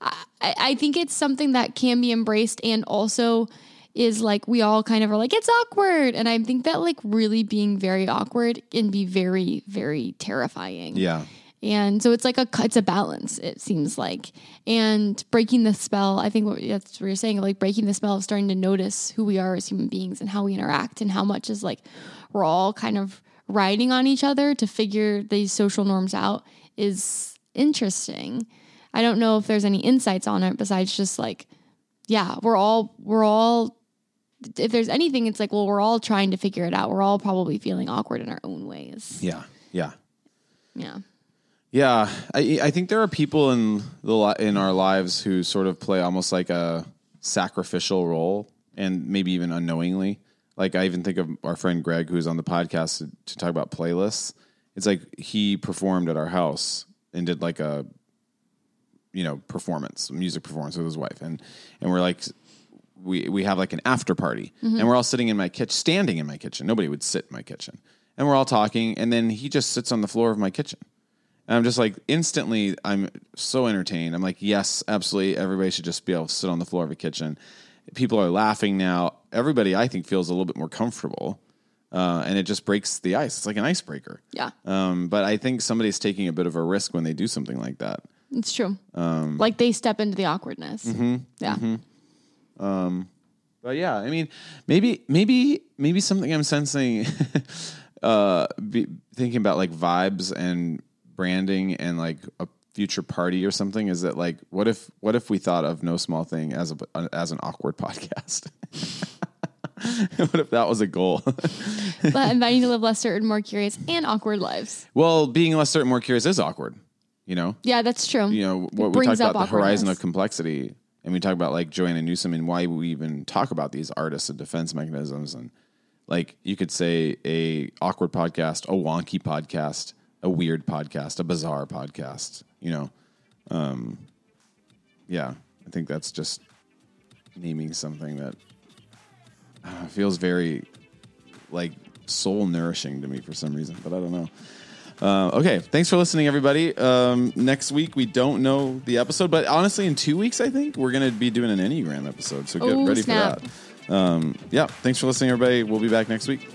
I, I think it's something that can be embraced and also is like we all kind of are like it's awkward and I think that like really being very awkward can be very very terrifying. yeah. And so it's like a it's a balance. It seems like, and breaking the spell. I think what that's what you're saying. Like breaking the spell of starting to notice who we are as human beings and how we interact and how much is like we're all kind of riding on each other to figure these social norms out is interesting. I don't know if there's any insights on it besides just like, yeah, we're all we're all. If there's anything, it's like, well, we're all trying to figure it out. We're all probably feeling awkward in our own ways. Yeah. Yeah. Yeah. Yeah, I, I think there are people in the in our lives who sort of play almost like a sacrificial role, and maybe even unknowingly. Like I even think of our friend Greg, who's on the podcast to, to talk about playlists. It's like he performed at our house and did like a, you know, performance, music performance with his wife, and and we're like, we we have like an after party, mm-hmm. and we're all sitting in my kitchen, standing in my kitchen. Nobody would sit in my kitchen, and we're all talking, and then he just sits on the floor of my kitchen. And I'm just like instantly, I'm so entertained. I'm like, yes, absolutely. Everybody should just be able to sit on the floor of a kitchen. People are laughing now. Everybody, I think, feels a little bit more comfortable, uh, and it just breaks the ice. It's like an icebreaker. Yeah. Um, but I think somebody's taking a bit of a risk when they do something like that. It's true. Um, like they step into the awkwardness. mm-hmm, yeah. But yeah, I mean, maybe, maybe, maybe something I'm sensing, uh, be, thinking about like vibes and branding and like a future party or something is that like, what if, what if we thought of no small thing as a as an awkward podcast? what if that was a goal? but inviting you to live less certain, more curious, and awkward lives. well, being less certain, more curious is awkward. You know, Yeah, that's true. you know what we talked about the horizon of complexity, and we talk about like Joanna Newsom and why we even talk about these artists and defense mechanisms, and like you could say a awkward podcast, a wonky podcast, a weird podcast, a bizarre podcast. You know, um, yeah, I think that's just naming something that uh, feels very like soul nourishing to me for some reason, but I don't know. Uh, okay, thanks for listening, everybody. Um, next week we don't know the episode, but honestly, in two weeks I think we're going to be doing an Enneagram episode, so get Ooh, ready snap. for that. Um, yeah, thanks for listening, everybody. We'll be back next week.